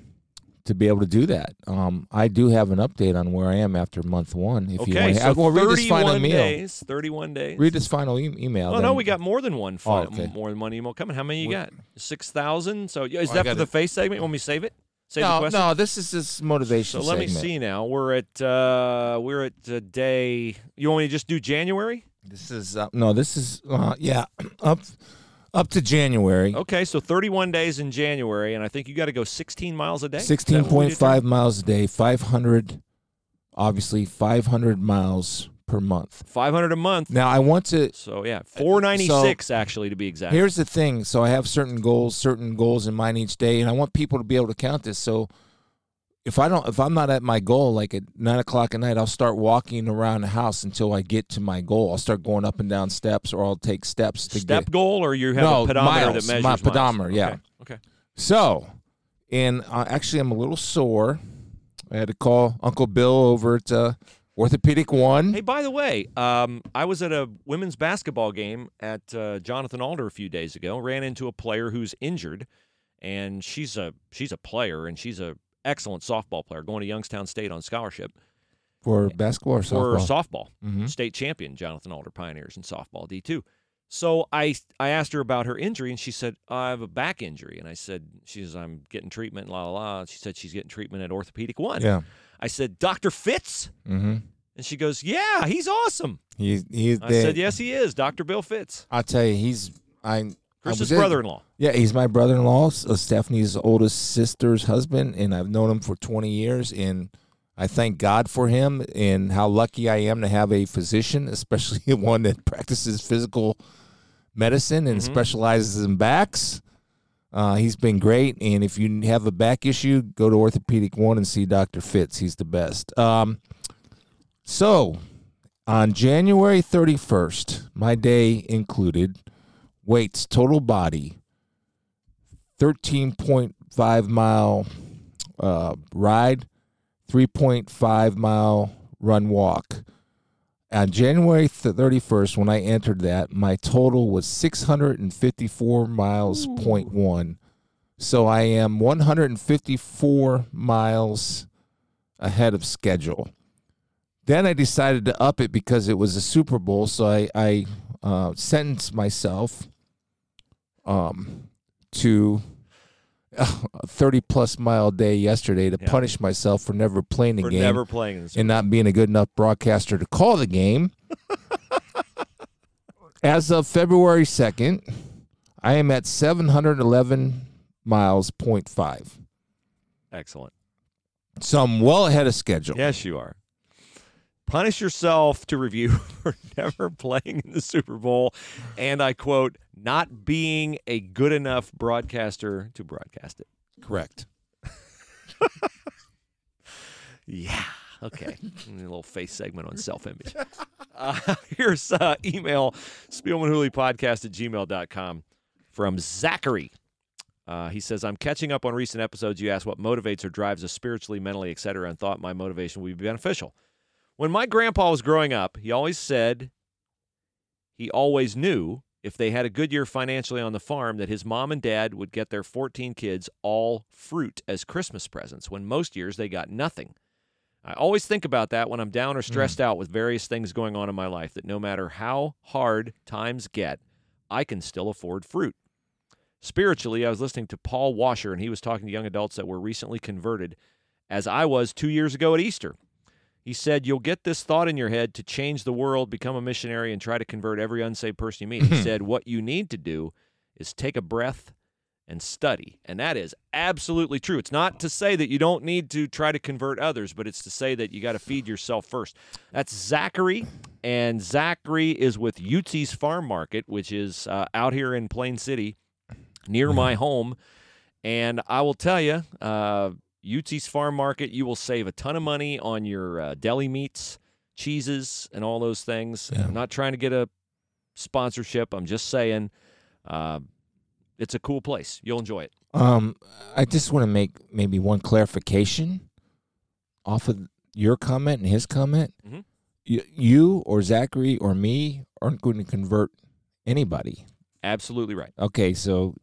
to be able to do that. Um, I do have an update on where I am after month one. If you
Okay,
want
so
to, (laughs) well, read this final
31
email.
days. 31 days.
Read this final e- email.
Oh
then.
no, we got more than one. Fi-
Oh, okay.
More than one email coming. How many you
We-
got? Six thousand. So is
Oh,
that for the
it.
face segment? You want me to save it? Save the
No,
question.
no, this is this motivation.
So let me see now. We're at uh we're at uh, day. You want me to just do January?
This is uh, no, this is uh, yeah (clears throat) up up to January.
Okay, so 31 days in January, and I think you got to go 16 miles a day. Is that
Sixteen
what we
point
did
five miles a day, five hundred, obviously five hundred miles per month.
500 a month.
Now I want to.
So yeah, 496 actually to be exact.
Here's the thing. So I have certain goals, certain goals in mind each day, and I want people to be able to count this. So if I don't, if I'm not at my goal, like at nine o'clock at night, I'll start walking around the house until I get to my goal. I'll start going up and down steps, or I'll take steps to get to.
Step
get.
goal, or you have
No,
a pedometer
miles.
that measures
My
miles?
pedometer, yeah.
Okay. okay.
So, and uh, actually, I'm a little sore. I had to call Uncle Bill over at uh, Orthopedic One.
Hey, by the way, um, I was at a women's basketball game at uh, Jonathan Alder a few days ago. Ran into a player who's injured, and she's a she's a player, and she's a excellent softball player, going to Youngstown State on scholarship
for basketball or
for
softball?
softball.
Mhm.
State champion, Jonathan Alder Pioneers in softball D two. So I I asked her about her injury, and she said I have a back injury, and I said she says I'm getting treatment, la la la. She said she's getting treatment at Orthopedic One.
Yeah.
I said Doctor Fitz,
Mm-hmm.
and she goes, Yeah, he's awesome.
He, he's
I said, Yes, he is, Doctor Bill Fitz.
I'll tell you, he's I.
Chris's brother-in-law.
Yeah, he's my brother-in-law, uh, Stephanie's oldest sister's husband, and I've known him for 20 years. And I thank God for him and how lucky I am to have a physician, (laughs) especially (laughs) one that practices physical medicine and
Mhm.
specializes in backs. Uh, he's been great, and if you have a back issue, go to Orthopedic One and see Doctor Fitz. He's the best. Um, so, on January 31st, my day included weights, total body, 13.5 mile uh, ride, 3.5 mile run walk. On January 31st, when I entered that, my total was 654 miles point one. So I am 154 miles ahead of schedule. Then I decided to up it because it was a Super Bowl, so I, I uh, sentenced myself um, to (laughs) a 30 plus mile day yesterday to
Yeah.
punish myself for never playing the
For
game
never playing Super
and not being a good enough broadcaster to call the game. (laughs) As of February 2nd, I am at 711 miles, point five.
Excellent.
So I'm well ahead of schedule.
Yes, you are. Punish yourself to review (laughs) for never playing in the Super Bowl, and I quote, not being a good enough broadcaster to broadcast it.
Correct. (laughs)
Yeah. Okay. a little face segment on self image. (laughs) Uh, here's uh, email spielmanhooleypodcast at gmail.com from Zachary. Uh, he says, I'm catching up on recent episodes. You asked what motivates or drives us spiritually, mentally, etc., and thought my motivation would be beneficial. When my grandpa was growing up, he always said he always knew if they had a good year financially on the farm that his mom and dad would get their 14 kids all fruit as Christmas presents when most years they got nothing. I always think about that when I'm down or hmm. stressed out with various things going on in my life, that no matter how hard times get, I can still afford fruit. Spiritually, I was listening to Paul Washer, and he was talking to young adults that were recently converted, as I was two years ago at Easter. He said, You'll get this thought in your head to change the world, become a missionary, and try to convert every unsaved person you meet. he said, What you need to do is take a breath and study. And that is absolutely true. It's not to say that you don't need to try to convert others, but it's to say that you got to feed yourself first. That's Zachary. And Zachary is with Yutzy's Farm Market, which is uh, out here in Plain City near my home. And I will tell you, uh, Yutzy's Farm Market, you will save a ton of money on your uh, deli meats, cheeses, and all those things.
Yeah.
I'm not trying to get a sponsorship. I'm just saying uh, it's a cool place. You'll enjoy it.
Um, I just want to make maybe one clarification off of your comment and his comment.
Mhm.
You, you or Zachary or me aren't going to convert anybody.
Absolutely right.
Okay, so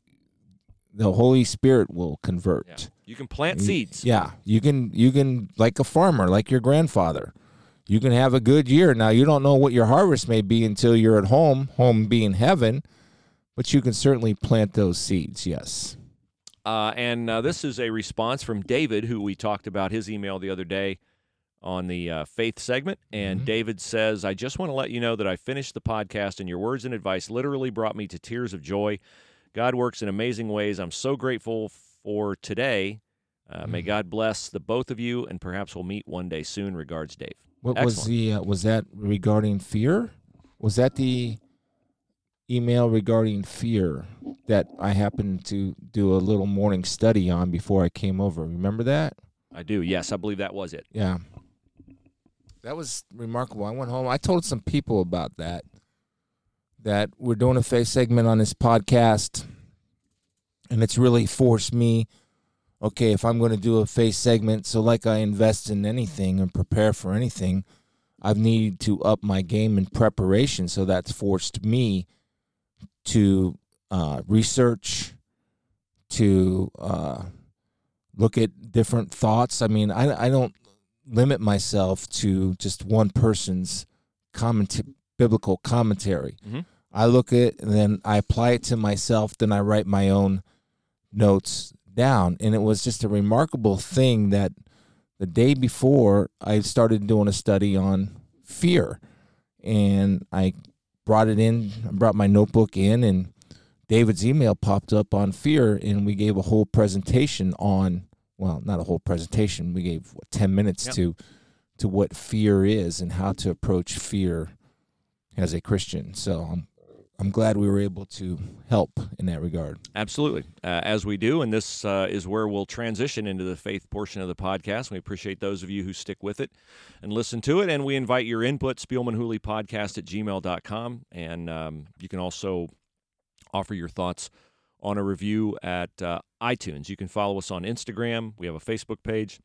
the Holy Spirit will convert.
Yeah. You can plant seeds.
Yeah, you can you can like a farmer, like your grandfather. You can have a good year. Now you don't know what your harvest may be until you're at home, home being heaven, but you can certainly plant those seeds. Yes.
Uh, and uh, this is a response from David, who we talked about his email the other day on the uh, faith segment. And
Mhm.
David says, I just want to let you know that I finished the podcast, and your words and advice literally brought me to tears of joy. God works in amazing ways. I'm so grateful for today. Uh, may
Mhm.
God bless the both of you, and perhaps we'll meet one day soon. Regards, Dave.
What was the uh, was that regarding fear? Was that the email regarding fear that I happened to do a little morning study on before I came over? Remember that?
I do. Yes, I believe that was it.
Yeah. That was remarkable. I went home. I told some people about that. That we're doing a face segment on this podcast, and it's really forced me. Okay, if I'm going to do a face segment, so like I invest in anything and prepare for anything, I've needed to up my game in preparation. So that's forced me to uh, research, to uh, look at different thoughts. I mean, I, I don't limit myself to just one person's comment, biblical commentary.
Mhm.
I look at it and then I apply it to myself. Then I write my own notes down, and it was just a remarkable thing that the day before I started doing a study on fear, and I brought it in. I brought my notebook in, and David's email popped up on fear, and we gave a whole presentation on well, not a whole presentation. We gave what, ten minutes
Yep.
to to what fear is and how to approach fear as a Christian. So I'm I'm glad we were able to help in that regard.
Absolutely, uh, as we do, and this uh, is where we'll transition into the faith portion of the podcast. We appreciate those of you who stick with it and listen to it, and we invite your input, podcast at gmail.com, and um, you can also offer your thoughts on a review at uh, iTunes. You can follow us on Instagram. We have a Facebook page,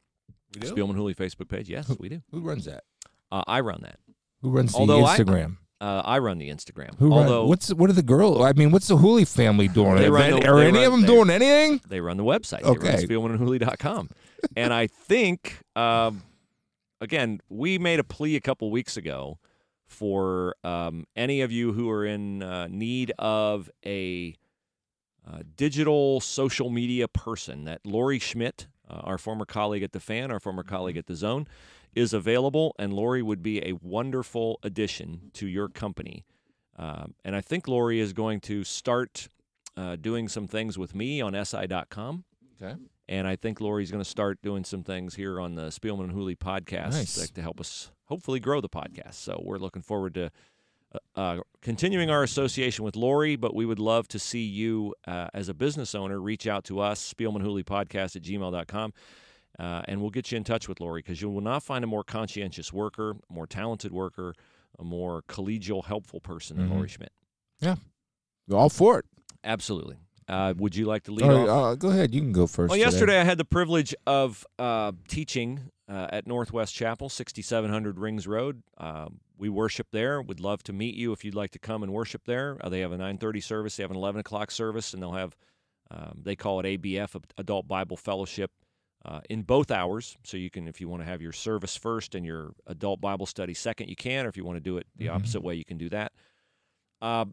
We
Spielman Hooley Facebook page. Yes, we do.
Who runs that?
Uh, I run that.
Who runs the
Although I-
Instagram?
Uh, I run the Instagram.
Who run,
Although
what's what are the girls? I mean, what's the Hooley family doing?
They run the-
are
they
any
run-
of them
they-
doing anything?
they run the website.
Okay.
Run spielmanandhooley.com. and I think, um, again, we made a plea a couple weeks ago for um, any of you who are in uh, need of a uh, digital social media person that Lori Schmidt, uh, our former colleague at the Fan, our former colleague at the Zone, is available, and Lori would be a wonderful addition to your company. Um, and I think Lori is going to start uh, doing some things with me on SI.com.
Okay.
And I think Lori's going to start doing some things here on the Spielman and Hooley podcast
Nice.
like, to help us hopefully grow the podcast. So we're looking forward to uh, uh, continuing our association with Lori, but we would love to see you uh, as a business owner reach out to us, Spielman Hooley podcast at gmail.com. Uh, and we'll get you in touch with Lori because you will not find a more conscientious worker, more talented worker, a more collegial, helpful person than
Mhm.
Lori Schmidt.
Yeah, all for it.
Absolutely. Uh, would you like to lead
right, uh, go ahead. You can go first.
Well,
today.
yesterday I had the privilege of uh, teaching uh, at Northwest Chapel, 6700 Rings Road. Um, we worship there. Would love to meet you if you'd like to come and worship there. Uh, they have a 9:30 service. They have an 11 o'clock service, and they'll have um, they call it ABF, Adult Bible Fellowship, uh, in both hours. So you can, if you want to have your service first and your adult Bible study second, you can. Or if you want to do it the
Mhm.
opposite way, you can do that. Uh,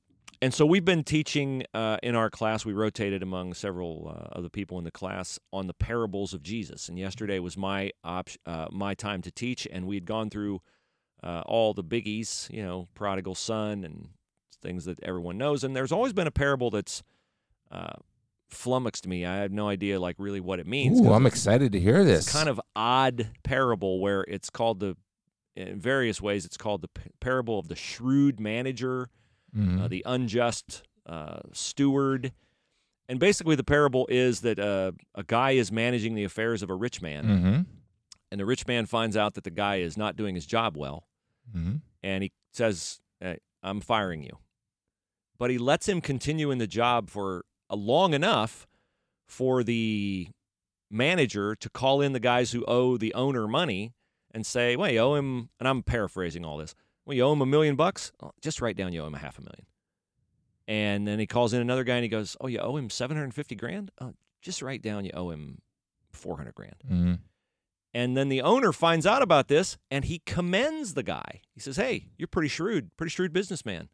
and so we've been teaching uh, in our class. We rotated among several uh, of the people in the class on the parables of Jesus. And yesterday was my op- uh, my time to teach, and we had gone through uh, all the biggies, you know, prodigal son and things that everyone knows. And there's always been a parable that's uh, flummoxed me. I have no idea, like, really what it means.
Ooh, I'm excited to hear this.
it's kind of odd parable where it's called the in various ways it's called the parable of the shrewd manager
Mhm.
uh, the unjust uh, steward and basically the parable is that uh, a guy is managing the affairs of a rich man
Mhm.
and the rich man finds out that the guy is not doing his job well
Mhm.
and he says hey, i'm firing you but he lets him continue in the job for uh, long enough for the manager to call in the guys who owe the owner money and say, well, you owe him, and I'm paraphrasing all this. Well, you owe him a million bucks? Oh, just write down you owe him a half a million. And then he calls in another guy and he goes, oh, you owe him 750 grand? Oh, just write down you owe him 400 grand.
Mhm.
And then the owner finds out about this and he commends the guy. He says, "Hey, you're pretty shrewd, pretty shrewd businessman."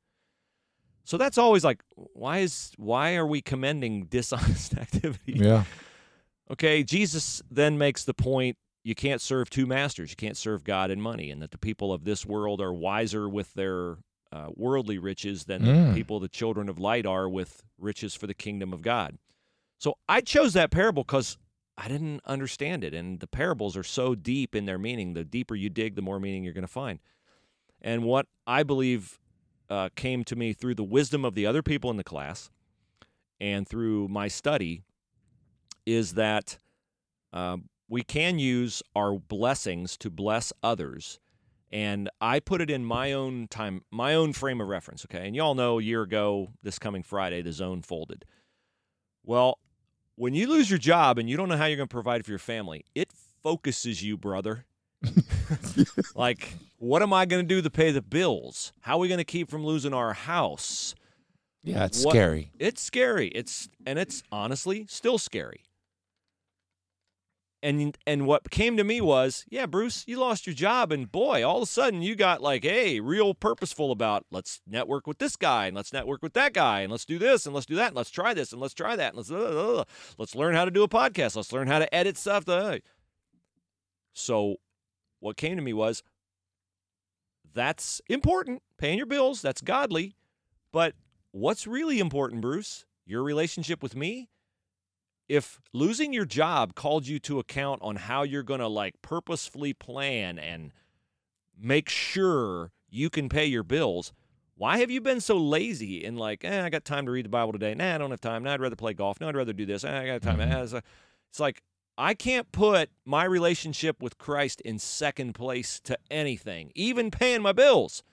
So that's always like, why is why are we commending (laughs) dishonest activity?
Yeah.
Okay, Jesus then makes the point you can't serve two masters. You can't serve God and money, and that the people of this world are wiser with their uh, worldly riches than the
Mm.
people, the children of light, are with riches for the kingdom of God. So I chose that parable because I didn't understand it, and the parables are so deep in their meaning. The deeper you dig, the more meaning you're going to find. And what I believe uh, came to me through the wisdom of the other people in the class and through my study is that uh, we can use our blessings to bless others. And I put it in my own time, my own frame of reference. Okay. And y'all know a year ago, this coming Friday, the zone folded. Well, when you lose your job and you don't know how you're going to provide for your family, it focuses you, brother. (laughs) like, what am I going to do to pay the bills? How are we going to keep from losing our house?
Yeah, it's
What-
scary.
It's scary. It's and it's honestly still scary. And and what came to me was, yeah, Bruce, you lost your job, and boy, all of a sudden you got like, hey, real purposeful about let's network with this guy, and let's network with that guy, and let's do this, and let's do that, and let's try this, and let's try that, and let's uh, let's learn how to do a podcast, let's learn how to edit stuff. uh. So, what came to me was, that's important, paying your bills, that's godly, but what's really important, Bruce? Your relationship with me? If losing your job called you to account on how you're going to like purposefully plan and make sure you can pay your bills, why have you been so lazy in like, eh, I got time to read the Bible today. Nah, I don't have time. Nah, I'd rather play golf. No, I'd rather do this. Eh, I got time. It's, uh, it's like, I can't put my relationship with Christ in second place to anything, even paying my bills.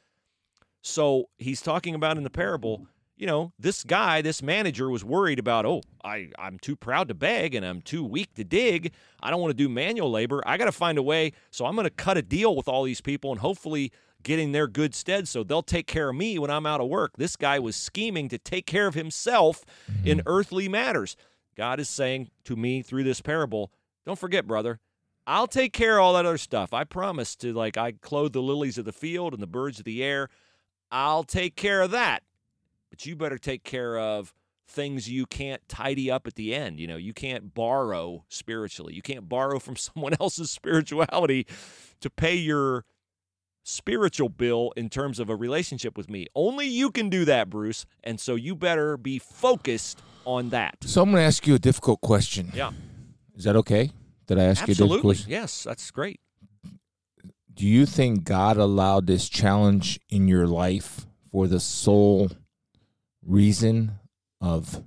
So he's talking about in the parable, you know, this guy, this manager was worried about, oh, I, I'm too proud to beg and I'm too weak to dig. I don't want to do manual labor. I got to find a way. So I'm going to cut a deal with all these people and hopefully get in their good stead so they'll take care of me when I'm out of work. This guy was scheming to take care of himself in mm-hmm. earthly matters. God is saying to me through this parable, don't forget, brother, I'll take care of all that other stuff. I promise to, like, I clothe the lilies of the field and the birds of the air. I'll take care of that. But you better take care of things you can't tidy up at the end. You know, you can't borrow spiritually. You can't borrow from (laughs) someone else's spirituality to pay your spiritual bill in terms of a relationship with me. Only you can do that, Bruce. And so you better be focused on that.
So I'm going to ask you a difficult question.
Yeah.
Is that okay? Did I ask you a difficult
Absolutely.
question?
Yes, that's great.
Do you think God allowed this challenge in your life for the sole reason of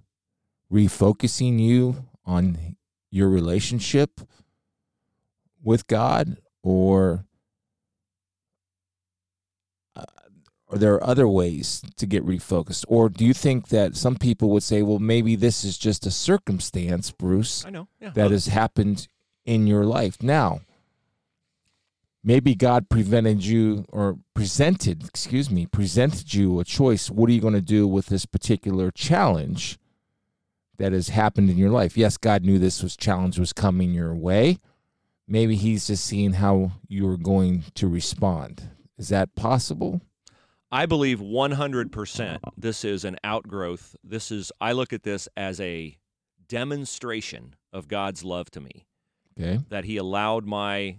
refocusing you on your relationship with God or uh, are there are other ways to get refocused or do you think that some people would say well maybe this is just a circumstance Bruce
I know. Yeah.
that has happened in your life. Now, maybe God prevented you or presented, excuse me, presented you a choice. What are you going to do with this particular challenge that has happened in your life. Yes, God knew this was challenge was coming your way. Maybe he's just seeing how you are going to respond. Is that possible?
I believe 100% this is an outgrowth. This is I look at this as a demonstration of God's love to me.
Okay.
That he allowed my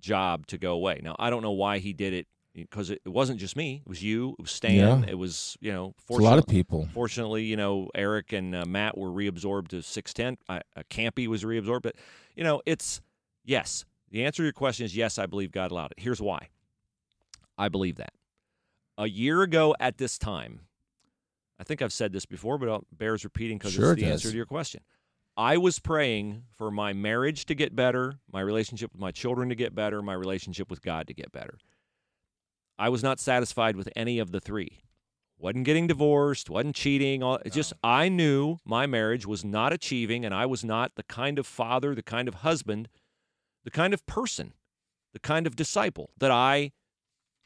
job to go away. Now, I don't know why he did it because it, wasn't just me. It was you, it was Stan,
Yeah.
it was, you know,
a lot of people.
Fortunately, you know, Eric and uh, Matt were reabsorbed to 610. Uh, uh, Campy was reabsorbed. But, you know, it's yes. The answer to your question is yes, I believe God allowed it. Here's why I believe that. A year ago at this time, I think I've said this before, but it bears repeating because
Sure
it's the answer to your question. I was praying for my marriage to get better, my relationship with my children to get better, my relationship with God to get better. I was not satisfied with any of the three. Wasn't getting divorced, wasn't cheating. All, it just oh. I knew my marriage was not achieving, and I was not the kind of father, the kind of husband, the kind of person, the kind of disciple that I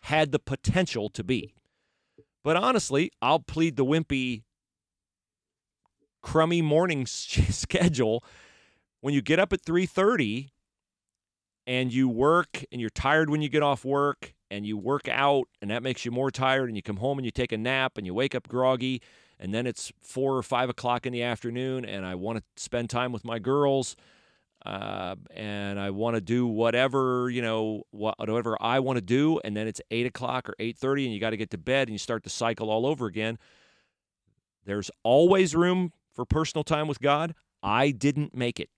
had the potential to be. But honestly, I'll plead the wimpy, crummy morning (laughs) schedule. When you get up at three thirty, and you work, and you're tired when you get off work, and you work out, and that makes you more tired, and you come home and you take a nap, and you wake up groggy, and then it's four or five o'clock in the afternoon, and I want to spend time with my girls uh, and I want to do whatever you know, whatever I want to do, and then it's eight o'clock or eight thirty, and you got to get to bed, and you start the cycle all over again. There's always room for personal time with God. I didn't make it.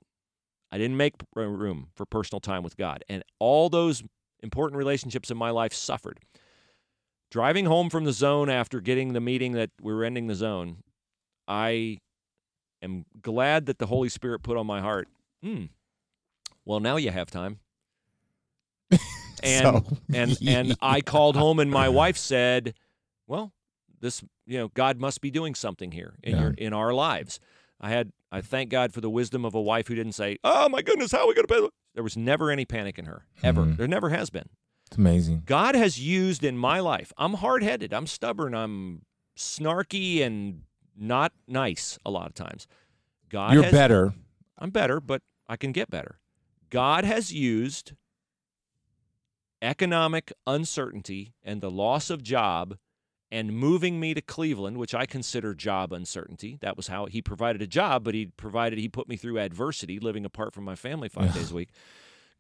I didn't make room for personal time with God, and all those important relationships in my life suffered. Driving home from the zone after getting the meeting that we were ending the zone, I am glad that the Holy Spirit put on my heart. Hmm. Well, now you have time. And (laughs)
So-
and and (laughs) I called home and my wife said, "Well, this you know God must be doing something here in
Yeah.
your in our lives." I had I thank God for the wisdom of a wife who didn't say, "Oh my goodness, how are we going to pay?" There was never any panic in her ever.
Mhm.
There never has been.
It's amazing.
God has used in my life. I'm hard headed. I'm stubborn. I'm snarky and not nice a lot of times. God
You're
has,
better.
I'm better, but I can get better. God has used economic uncertainty and the loss of job and moving me to Cleveland, which I consider job uncertainty. That was how he provided a job, but he provided he put me through adversity, living apart from my family five days a week.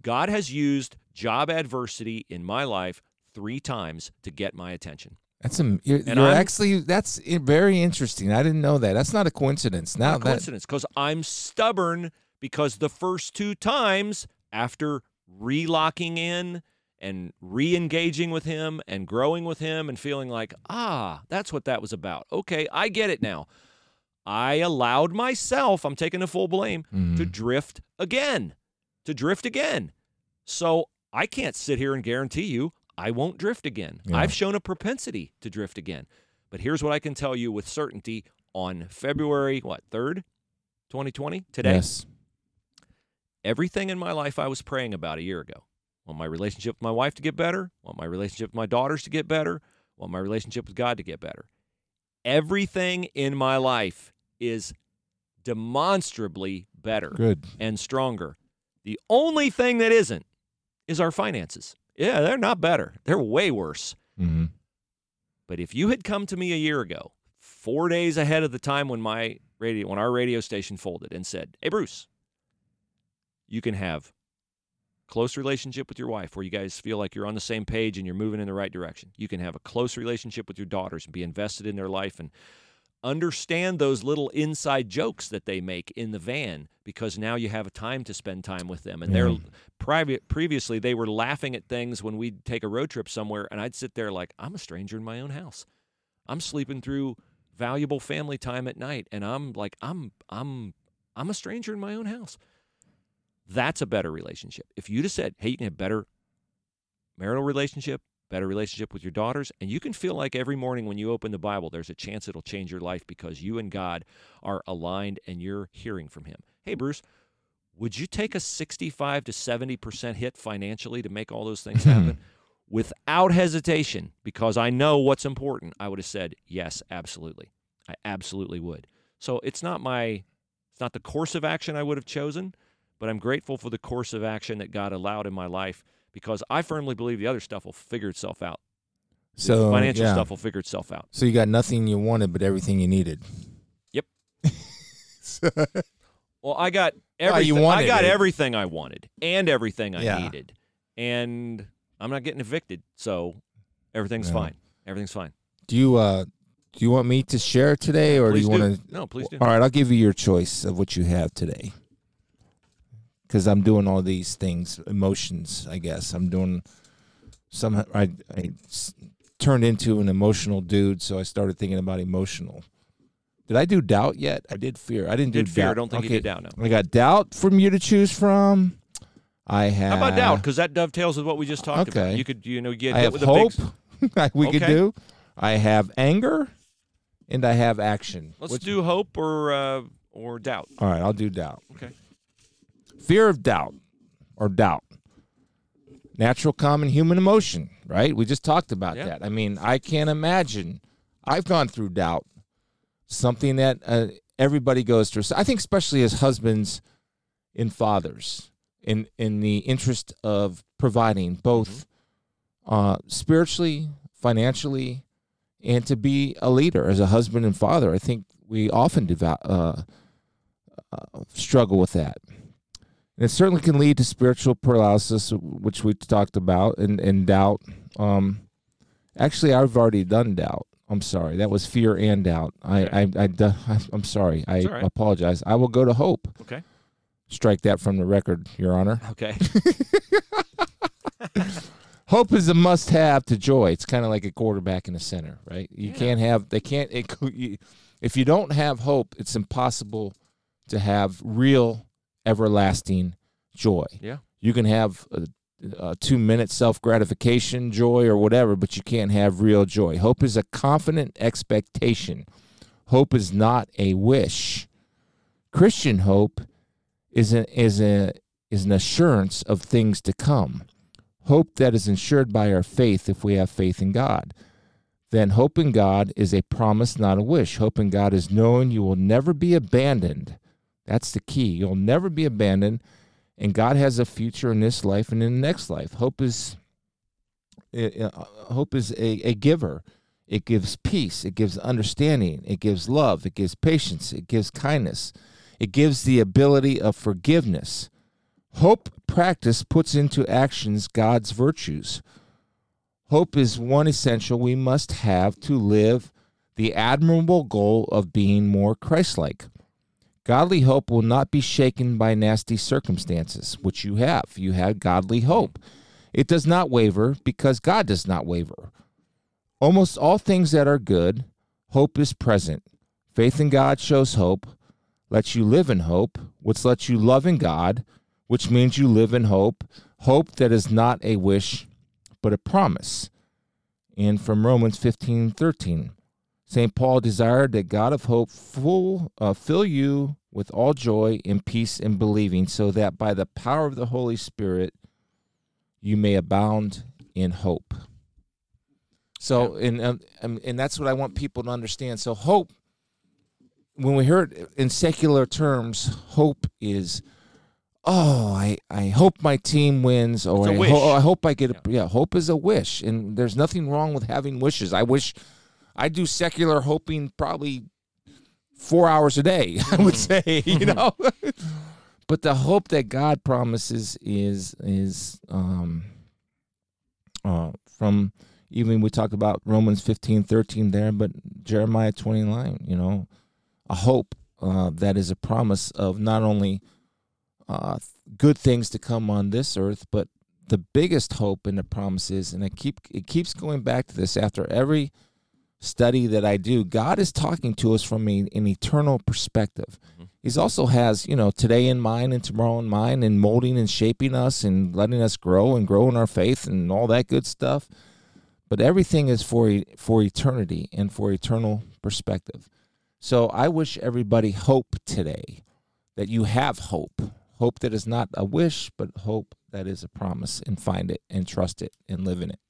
God has used job adversity in my life three times to get my attention.
That's a, you're, you're actually that's very interesting. I didn't know that. That's not a coincidence. Now
Not a coincidence because I'm stubborn because the first two times after relocking in and re-engaging with him and growing with him and feeling like ah that's what that was about. Okay i get it now. I allowed myself i'm taking the full blame to
Mhm.
drift again to drift again. So i can't sit here and guarantee you i won't drift again.
Yeah.
i've shown a propensity to drift again. But here's what i can tell you with certainty on february what 3rd 2020 today?
Yes,
everything in my life I was praying about a year ago. Want my relationship with my wife to get better. Want my relationship with my daughters to get better. Want my relationship with God to get better. Everything in my life is demonstrably better
good.
and stronger. The only thing that isn't is our finances. Yeah, they're not better. They're way worse.
hmm
But if you had come to me a year ago, four days ahead of the time when my radio, when our radio station folded, and said, "Hey, Bruce, you can have close relationship with your wife, where you guys feel like you're on the same page and you're moving in the right direction. You can have a close relationship with your daughters and be invested in their life and understand those little inside jokes that they make in the van because now you have a time to spend time with them and they're
Yeah.
private previously they were laughing at things when we'd take a road trip somewhere and I'd sit there like I'm a stranger in my own house. I'm sleeping through valuable family time at night and I'm like I'm I'm I'm a stranger in my own house. That's a better relationship. If you'd have said, "Hey, you can have better marital relationship, better relationship with your daughters, and you can feel like every morning when you open the Bible, there's a chance it'll change your life because you and God are aligned and you're hearing from Him." Hey, Bruce, would you take a 65 to 70% hit financially to make all those things (laughs) happen? Without hesitation, because I know what's important, I would have said, yes, absolutely. I absolutely would. So it's not my it's not the course of action I would have chosen, but I'm grateful for the course of action that God allowed in my life because I firmly believe the other stuff will figure itself out. The
So
financial
yeah.
stuff will figure itself out.
So you got nothing you wanted, but everything you needed.
Yep. (laughs)
So- (laughs)
Well, I got
Well,
everything.
you
I
wanted
got
it.
everything I wanted and everything I
Yeah.
needed, and I'm not getting evicted, so everything's
Yeah.
fine. Everything's fine.
do you uh do you want me to share today, or do you want to?
No, please do.
All right, I'll give you your choice of what you have today. Because I'm doing all these things, emotions. I guess I'm doing some. I turned into an emotional dude, so I started thinking about emotional. Did I do doubt yet? I did fear. I didn't
Did
do
fear?
doubt.
I don't think
okay.
you did doubt. No.
I got doubt from you to choose from. I have.
How about doubt? Because that dovetails with what we just talked about.
Okay.
You could, you know, get
I
hit
have
with a
hope.
big. (laughs)
we could do. I have anger, and I have action.
Let's do hope or uh, or doubt.
All right, I'll do doubt.
Okay.
Fear of doubt or doubt. Natural, common human emotion, right? We just talked about
Yeah.
that. I mean, I can't imagine. I've gone through doubt, something that uh, everybody goes through. So I think, especially as husbands and fathers, in in the interest of providing both uh, spiritually, financially, and to be a leader as a husband and father. I think we often uh, uh, struggle with that. And it certainly can lead to spiritual paralysis, which we talked about, and, and doubt. Um, actually, I've already done doubt. I'm sorry. That was fear and doubt. I, I, I, (laughs) I'm sorry. I
right.
apologize. I will go to hope.
Okay.
Strike that from the record, Your Honor.
Okay. (laughs)
Hope is a must-have to joy. It's kind of like a quarterback in a center, right? You
Yeah.
can't have. They can't. It, you, if you don't have hope, it's impossible to have real, everlasting joy.
Yeah.
You can have a, a two-minute self-gratification joy or whatever, but you can't have real joy. Hope is a confident expectation. Hope is not a wish. Christian hope is a, is a is an assurance of things to come hope that is ensured by our faith if we have faith in God. Then hope in God is a promise, not a wish. Hope in God is knowing you will never be abandoned. That's the key. You'll never be abandoned, and God has a future in this life and in the next life. Hope is uh, hope is a, a giver. It gives peace. It gives understanding. It gives love. It gives patience. It gives kindness. It gives the ability of forgiveness. Hope practice puts into actions God's virtues. Hope is one essential we must have to live the admirable goal of being more Christ-like. Godly hope will not be shaken by nasty circumstances, which you have. You had godly hope. It does not waver because God does not waver. Almost all things that are good, hope is present. Faith in God shows hope, lets you live in hope, which lets you love in God, which means you live in hope, hope that is not a wish, but a promise. And from Romans 15 13, St. Paul desired that God of hope full, uh, fill you with all joy and peace in believing, so that by the power of the Holy Spirit you may abound in hope. So, and, um, and and that's what I want people to understand. So, hope, when we hear it in secular terms, hope is oh, I, I hope my team wins, or I, ho- I hope I get a, yeah. hope is a wish, and there's nothing wrong with having wishes. I wish I do secular hoping probably four hours a day. (laughs) I would say, you (laughs) know, but the hope that God promises is is um uh from even we talk about Romans 15, 13 there, but Jeremiah 29, you know, a hope uh, that is a promise of not only uh, good things to come on this earth, but the biggest hope in the promise is, and I keep it keeps going back to this after every study that I do. God is talking to us from a, an eternal perspective. Mm-hmm. He's also has you know today in mind and tomorrow in mind, and molding and shaping us and letting us grow and grow in our faith and all that good stuff. But everything is for for eternity and for eternal perspective. So I wish everybody hope today that you have hope. Hope that is not a wish, but hope that is a promise, and find it and trust it and live in it.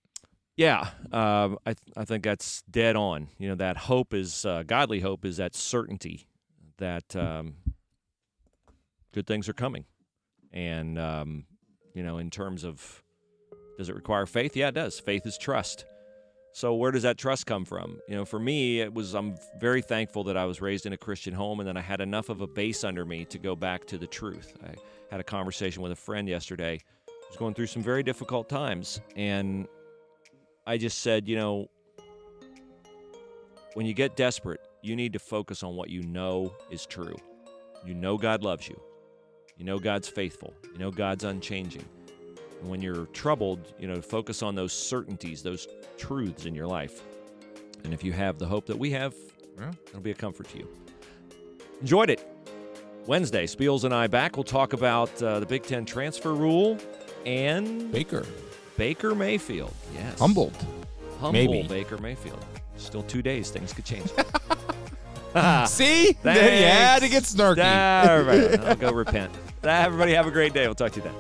Yeah, um, I th- I think that's dead on. You know that hope is uh, godly hope is that certainty that um, good things are coming. And, um, you know, in terms of does it require faith? Yeah, it does. Faith is trust. So where does that trust come from? You know, for me, it was I'm very thankful that I was raised in a Christian home and then I had enough of a base under me to go back to the truth. I had a conversation with a friend yesterday who's going through some very difficult times and I just said, you know, when you get desperate, you need to focus on what you know is true. You know God loves you. You know God's faithful. You know God's unchanging. And when you're troubled, you know, focus on those certainties, those truths in your life. And if you have the hope that we have, it'll be a comfort to you. Enjoyed it. Wednesday, Spiels and I back. We'll talk about uh, the Big Ten transfer rule and
Baker
Baker Mayfield. Yes.
humbled.
Humble
Maybe.
Baker Mayfield. Still two days. Things could change. (laughs)
See, there you had to get snarky.
All right. (laughs) I'll go repent. Everybody have a great day. We'll talk to you then.